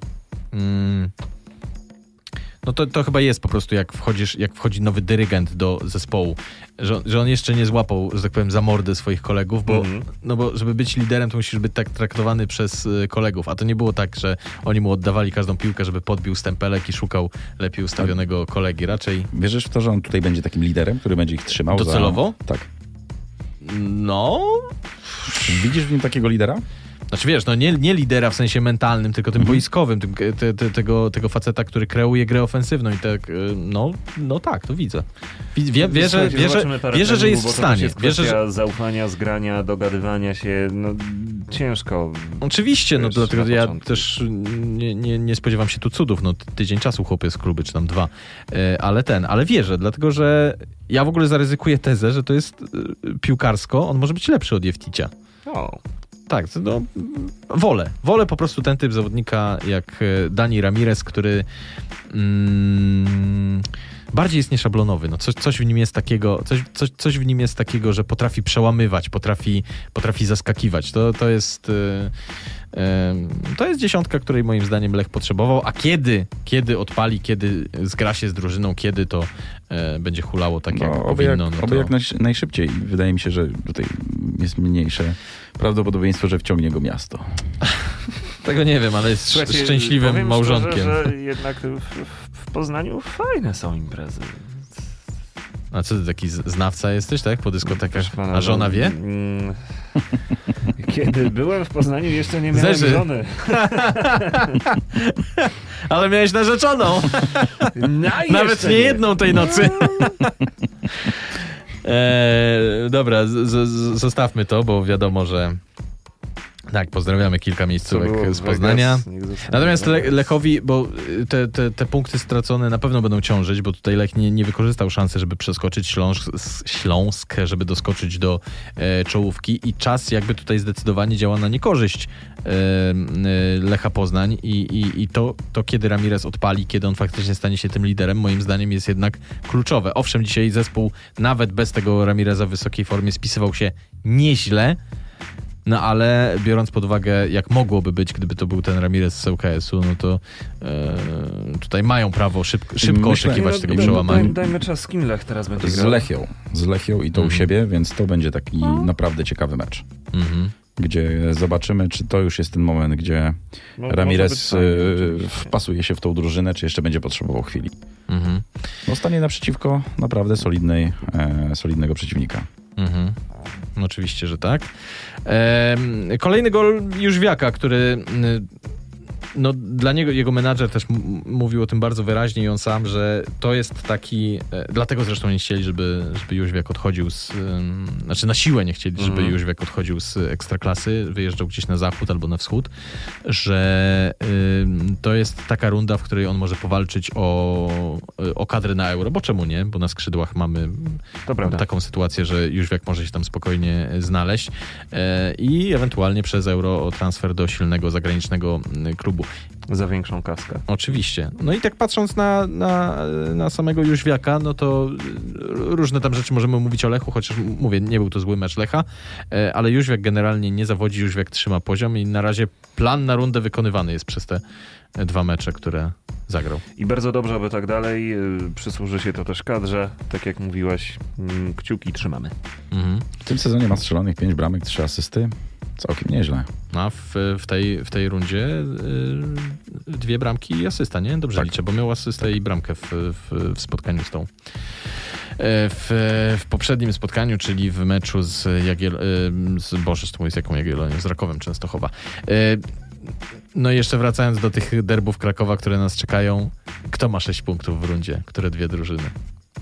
mm, no to, to chyba jest po prostu jak wchodzisz, jak wchodzi nowy dyrygent do zespołu, że, że on jeszcze nie złapał, że tak powiem, za mordę swoich kolegów, bo, Mhm. no bo żeby być liderem, to musisz być tak traktowany przez y, kolegów, a to nie było tak, że oni mu oddawali każdą piłkę, żeby podbił stempelek i szukał lepiej ustawionego kolegi. Raczej Wierzysz w to, że on tutaj będzie takim liderem, który będzie ich trzymał? Docelowo? Za... Tak. no, Widzisz w nim takiego lidera? Znaczy wiesz, no nie, nie lidera w sensie mentalnym, tylko tym Mhm. boiskowym, tym, te, te, tego, tego faceta, który kreuje grę ofensywną i tak, y, no, no tak, to widzę. Wi- Wie, wierzę, wierzę, wierzę, że jest w stanie. Jest Wierzę, że... zaufania, zgrania, dogadywania się, no ciężko. Oczywiście, no Wiesz, dlatego na ja też nie, nie, nie spodziewam się tu cudów, no tydzień czasu chłopie z kluby, czy tam dwa, E, ale ten, ale wierzę, dlatego że ja w ogóle zaryzykuję tezę, że to jest y, piłkarsko, on może być lepszy od Jefticia. O, Tak, no, wolę. Wolę po prostu ten typ zawodnika jak e, Dani Ramirez, który mm, bardziej jest nieszablonowy. No, coś, coś w nim jest takiego, coś, coś, coś w nim jest takiego, że potrafi przełamywać, potrafi, potrafi zaskakiwać. To, to jest. e, e, To jest dziesiątka, której moim zdaniem Lech potrzebował, a kiedy, kiedy odpali, kiedy zgra się z drużyną, kiedy to e, będzie hulało tak jak No, oby jak, powinno. no oby to... jak naj, najszybciej. Wydaje mi się, że tutaj jest mniejsze prawdopodobieństwo, że wciągnie go miasto. Tego nie wiem, ale jest Słuchajcie, szczęśliwym małżonkiem. Szczerze, że jednak w, w, Poznaniu fajne są imprezy. A co ty taki znawca jesteś, tak? Po dyskotekach. Pana, A żona no, wie? mm, Kiedy byłem w Poznaniu, jeszcze nie miałem Zerzy. żony. Ale miałeś narzeczoną! No Nawet jeszcze nie jedną tej nocy. e, dobra, zostawmy to, bo wiadomo, że tak, pozdrawiamy kilka miejscówek z Poznania. Vegas, Natomiast Le. Lechowi, bo y, te, te, te punkty stracone na pewno będą ciążyć, bo tutaj Lech nie, nie wykorzystał szansy, żeby przeskoczyć Śląsk, Śląsk żeby doskoczyć do e, czołówki i czas jakby tutaj zdecydowanie działa na niekorzyść e, e, Lecha Poznań i, i, i to, to, kiedy Ramirez odpali, kiedy on faktycznie stanie się tym liderem, moim zdaniem jest jednak kluczowe. Owszem, dzisiaj zespół nawet bez tego Ramireza w wysokiej formie spisywał się nieźle, No ale biorąc pod uwagę, jak mogłoby być, gdyby to był ten Ramirez z ŁKS-u, no to e, tutaj mają prawo szybko, szybko Myślę- oczekiwać No, tego no, przełamania. Daj, dajmy czas, z kim Lech teraz będzie Z grał? Lechią. Z Lechią i to u Mhm. siebie, więc to będzie taki naprawdę ciekawy mecz. Mhm. Gdzie zobaczymy, czy to już jest ten moment, gdzie No, Ramirez oczywiście. wpasuje się w tą drużynę, czy jeszcze będzie potrzebował chwili. Mhm. No stanie naprzeciwko naprawdę solidnej, e, solidnego przeciwnika. Mhm. No, Oczywiście, że tak. Kolejny gol Jóźwiaka, który y, no, dla niego, jego menadżer też mówił o tym bardzo wyraźnie i on sam, że to jest taki, e, dlatego zresztą nie chcieli, żeby, żeby Jóźwiak odchodził z, znaczy na siłę nie chcieli, żeby Mhm. Jóźwiak odchodził z ekstraklasy, wyjeżdżał gdzieś na zachód albo na wschód, że to jest taka runda, w której on może powalczyć o, o kadrę na euro, bo czemu nie, bo na skrzydłach mamy taką sytuację, że Jóźwiak może się tam spokojnie znaleźć e, i ewentualnie przez euro o transfer do silnego zagranicznego mm, Za większą kaskę. Oczywiście. No i tak patrząc na, na, na samego Jóźwiaka, no to y, różne tam rzeczy możemy mówić o Lechu, chociaż mówię, nie był to zły mecz Lecha, e, ale Jóźwiak generalnie nie zawodzi, Jóźwiak trzyma poziom i na razie plan na rundę wykonywany jest przez te e, dwa mecze, które zagrał. I bardzo dobrze, aby tak dalej. Yy, Przysłuży się to też kadrze. Tak jak mówiłaś, mm, kciuki trzymamy. Mhm. W tym sezonie ma strzelonych 5 bramek, 3 asysty. Całkiem nieźle. A w, w, tej, w tej rundzie y, dwie bramki i asysta, nie? Dobrze Tak. liczę, bo miał asystę i bramkę w, w, w spotkaniu z tą. E, W, w poprzednim spotkaniu, czyli w meczu z Jagiel... y, Z, Boże, z, jaką Jagiellonią? Z Rakowem Częstochowa. E, No i jeszcze wracając do tych derbów Krakowa, które nas czekają. Kto ma 6 punktów w rundzie? Które dwie drużyny?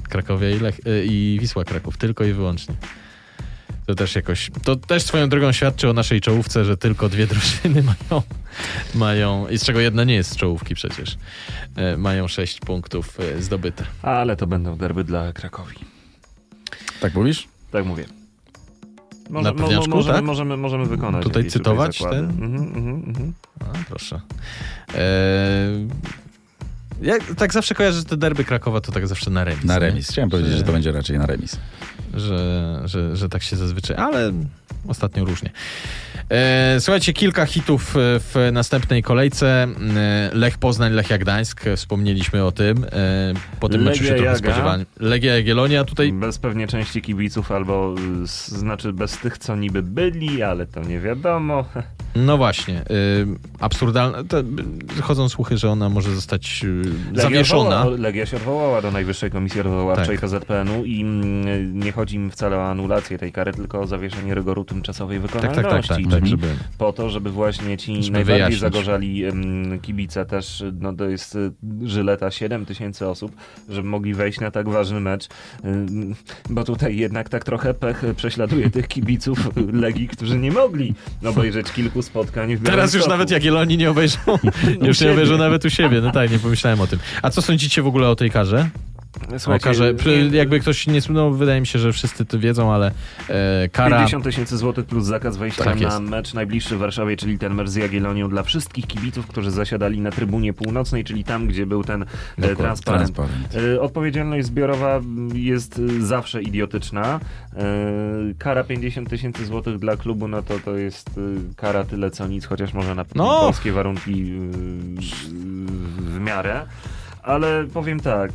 Krakowia i, Lech, y, i Wisła Kraków. Tylko i wyłącznie. To też jakoś, to też swoją drogą świadczy o naszej czołówce, że tylko dwie drużyny mają, mają i z czego jedna nie jest z czołówki przecież, e, mają sześć punktów e, zdobyte. Ale to będą derby dla Krakowi. Tak mówisz? Tak mówię. Na pewniaczku, możemy, tak? możemy, możemy wykonać. Tutaj cytować zakłady. ten? Mhm, mhm, mhm. A, proszę. E, ja tak zawsze kojarzę, że te derby Krakowa to tak zawsze na remis. Na nie? remis. Chciałem powiedzieć, Że- że to będzie raczej na remis. Że, że, że tak się zazwyczaj, ale ostatnio różnie. E, słuchajcie, kilka hitów e, w następnej kolejce. E, Lech Poznań, Lechia Gdańsk, wspomnieliśmy o tym. Po tym meczu się Legia trochę spodziewałem. Legia Jagiellonia tutaj Bez pewnie części kibiców, albo znaczy bez tych, co niby byli, ale to nie wiadomo. No właśnie, absurdalne. Chodzą słuchy, że ona może zostać y, zawieszona. Odwołała, Legia się odwołała do Najwyższej Komisji Odwoławczej Tak. KZPN-u i mm, nie chodzi im wcale o anulację tej kary, tylko o zawieszenie rygoru tymczasowej Tak, wykonalności. tak, tak, tak, tak czyli żeby... po to, żeby właśnie ci Żeby najbardziej wyjaśnić. zagorzali kibice też, no to jest y, Żyleta 7 tysięcy osób, żeby mogli wejść na tak ważny mecz, Ym, bo tutaj jednak tak trochę pech prześladuje tych kibiców Legii, którzy nie mogli obejrzeć kilku spotkań w Teraz już nawet Jagiellonii nie obejrzą, już nie obejrzą nawet u siebie. No tak, nie pomyślałem o tym. A co sądzicie w ogóle o tej karze? Słuchajcie, nie- jakby ktoś nie no wydaje mi się, że wszyscy to wiedzą, ale e, kara... 50 tysięcy złotych plus zakaz wejścia Tak na mecz najbliższy w Warszawie, czyli ten mecz z Jagiellonią dla wszystkich kibiców, którzy zasiadali na trybunie północnej, czyli tam, gdzie był ten e, Dokładnie, transparent. transparent. E, Odpowiedzialność zbiorowa jest zawsze idiotyczna. E, Kara 50 tysięcy złotych dla klubu, no to to jest e, kara tyle co nic, chociaż może na No. polskie warunki e, w miarę. Ale powiem tak,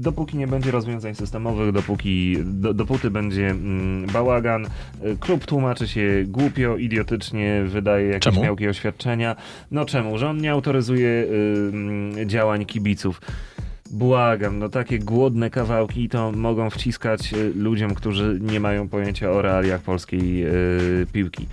dopóki nie będzie rozwiązań systemowych, dopóki, do, dopóty będzie mm, bałagan, y, klub tłumaczy się głupio, idiotycznie, wydaje jakieś Czemu? miałkie oświadczenia. No czemu? Że on nie autoryzuje y, mm, działań kibiców. Błagam, no takie głodne kawałki to mogą wciskać y, ludziom, którzy nie mają pojęcia o realiach polskiej y, piłki.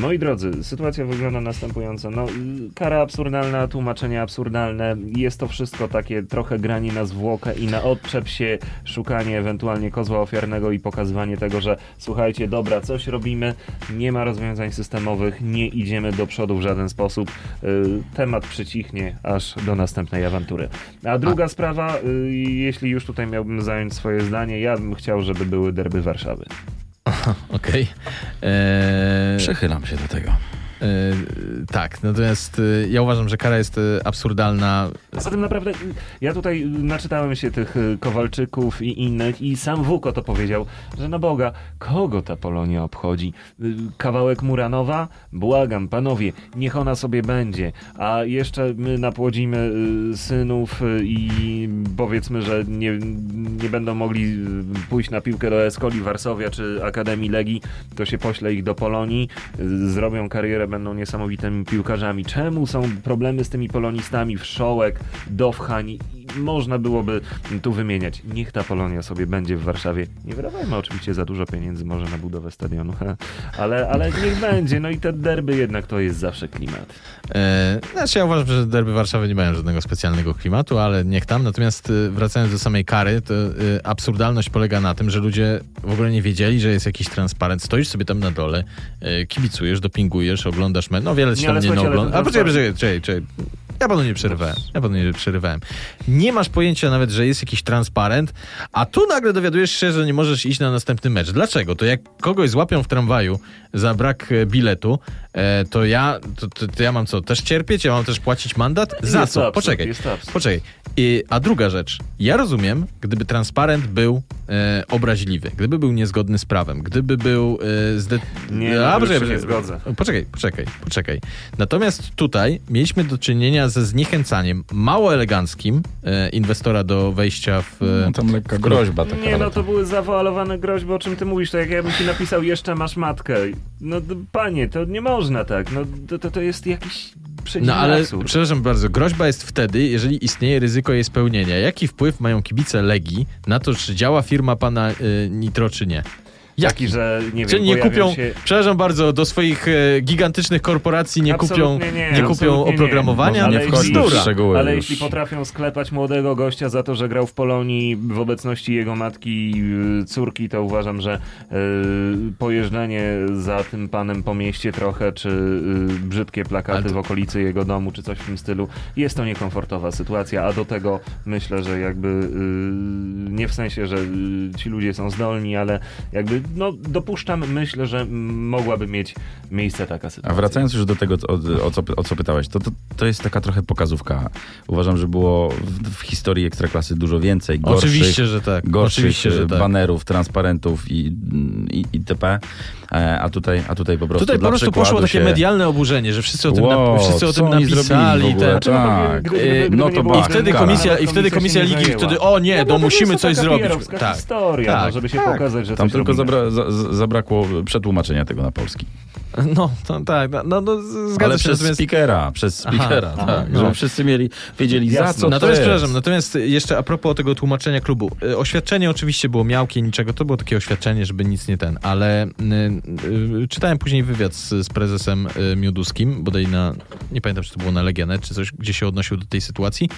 Moi drodzy, sytuacja wygląda następująco. No, y, kara absurdalna, tłumaczenia absurdalne. Jest to wszystko takie trochę granie na zwłokę i na odczep się, szukanie ewentualnie kozła ofiarnego i pokazywanie tego, że słuchajcie, dobra, coś robimy, nie ma rozwiązań systemowych, nie idziemy do przodu w żaden sposób. Y, Temat przycichnie aż do następnej awantury. A druga sprawa, y, jeśli już tutaj miałbym zająć swoje zdanie, ja bym chciał, żeby były derby Warszawy. Okej. Eee, Przechylam się do tego. Tak, natomiast y, ja uważam, że kara jest y, absurdalna. Poza tym naprawdę, ja tutaj naczytałem się tych Kowalczyków i innych i sam Wuko to powiedział, że na Boga, kogo ta Polonia obchodzi? Kawałek Muranowa? Błagam, panowie, niech ona sobie będzie. A jeszcze my napłodzimy synów i powiedzmy, że nie, nie będą mogli pójść na piłkę do Escoli Warszawia czy Akademii Legii, to się pośle ich do Polonii, zrobią karierę, będą niesamowitymi piłkarzami. Czemu są problemy z tymi polonistami? Wszołek, Dowchań, i można byłoby tu wymieniać. Niech ta Polonia sobie będzie w Warszawie. Nie wydawajmy oczywiście za dużo pieniędzy może na budowę stadionu, ale, ale niech będzie. No i te derby jednak to jest zawsze klimat. E, znaczy ja uważam, że derby Warszawy nie mają żadnego specjalnego klimatu, ale niech tam. Natomiast y, wracając do samej kary, to y, absurdalność polega na tym, że ludzie w ogóle nie wiedzieli, że jest jakiś transparent. Stoisz sobie tam na dole, y, kibicujesz, dopingujesz, oglądasz me... No wiele się Nie, tam nie ale ogląda. A poczekaj, czekaj, czekaj. Ja panu nie przerywałem. Ja panu nie przerywałem. Nie masz pojęcia nawet, że jest jakiś transparent, a tu nagle dowiadujesz się, że nie możesz iść na następny mecz. Dlaczego? To jak kogoś złapią w tramwaju za brak e, biletu, to ja, to, to, to ja mam co, też cierpieć? Ja mam też płacić mandat? Za Jest co? absurd, Poczekaj. Poczekaj. I, a druga rzecz. Ja rozumiem, gdyby transparent był e, obraźliwy, gdyby był niezgodny z prawem, gdyby był... E, zde... Nie, no, A, się poczekaj, nie zgodzę. Poczekaj, poczekaj, poczekaj. Natomiast tutaj mieliśmy do czynienia ze zniechęcaniem mało eleganckim e, inwestora do wejścia w... E, No, tam lekka groźba taka. Nie, no to były zawoalowane groźby, o czym ty mówisz. To jak ja bym ci napisał, jeszcze masz matkę. No panie, to nie można tak. No to, to, to jest jakiś No ale, absurd. przepraszam bardzo, groźba jest wtedy, jeżeli istnieje ryzyko jej spełnienia. Jaki wpływ mają kibice Legii na to, czy działa firma pana y, Nitro, czy nie? Jaki, że nie wiem, nie kupią, się... przepraszam bardzo, do swoich e, gigantycznych korporacji nie kupią, nie, nie kupią nie. oprogramowania? Ale nie wchodzić w szczegóły Ale już. jeśli potrafią sklepać młodego gościa za to, że grał w Polonii w obecności jego matki, y, córki, to uważam, że y, pojeżdżanie za tym panem po mieście trochę, czy y, brzydkie plakaty to- w okolicy jego domu, czy coś w tym stylu, jest to niekomfortowa sytuacja, a do tego myślę, że jakby y, nie w sensie, że y, ci ludzie są zdolni, ale jakby no dopuszczam, myślę, że mogłaby mieć miejsce taka sytuacja. A wracając już do tego, o, o, co, o co pytałeś, to, to, to jest taka trochę pokazówka. Uważam, że było w, w historii Ekstraklasy dużo więcej gorszych, Oczywiście, że tak. gorszych Oczywiście, że tak. banerów, transparentów i, i, itp. E, A tutaj, a tutaj po prostu Tutaj po prostu poszło takie się... medialne oburzenie, że wszyscy o tym, Wow, na, wszyscy o tym napisali. Ten, Tak. Gdyby- gdyby no nie to. I wtedy komisja, i wtedy komisja ligi zajęła. wtedy, o nie, No to bo musimy coś zrobić. Tak. historia, Tak, no, żeby się tak. pokazać, że Tam coś tylko zabra, za, za- zabrakło przetłumaczenia tego na polski. No, to, tak, no, no zgadzam Ale się. przez natomiast- speakera, przez speakera, aha, tak, no. żeby wszyscy mieli, wiedzieli za Jasne. co Natomiast, to jest. przepraszam, natomiast jeszcze a propos tego tłumaczenia klubu. Y, Oświadczenie oczywiście było miałkie, niczego, to było takie oświadczenie, żeby nic nie ten, ale czytałem później wywiad z, z prezesem y, Mioduskim, bodaj na, nie pamiętam, czy to było na Legionet, czy coś, gdzie się odnosił do tej sytuacji.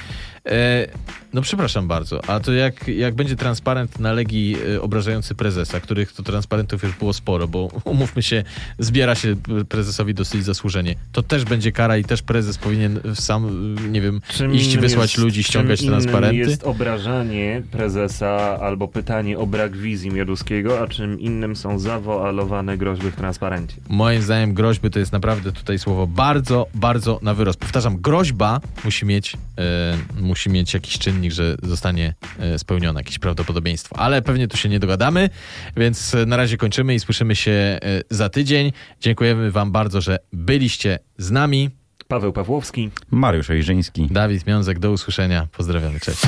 E, no przepraszam bardzo, a to jak, jak będzie transparent na Legii y, obrażający prezesa, których to transparentów już było sporo, bo umówmy się, zbiera się prezesowi dosyć zasłużenie, to też będzie kara i też prezes powinien sam, y, nie wiem, Czym iść wysłać jest- ludzi, ściągać czym innym transparenty. jest obrażanie prezesa albo pytanie o brak wizji Mioduskiego, a czym innym są zawoalowane groźby w transparencie. Moim zdaniem groźby to jest naprawdę tutaj słowo bardzo, bardzo na wyrost. Powtarzam, groźba musi mieć, e, musi mieć jakiś czynnik, że zostanie e, spełnione, jakieś prawdopodobieństwo. Ale pewnie tu się nie dogadamy, więc na razie kończymy i słyszymy się e, za tydzień. Dziękujemy wam bardzo, że byliście z nami. Paweł Pawłowski. Mariusz Ejrzyński. Dawid Miązek, do usłyszenia. Pozdrawiamy, cześć.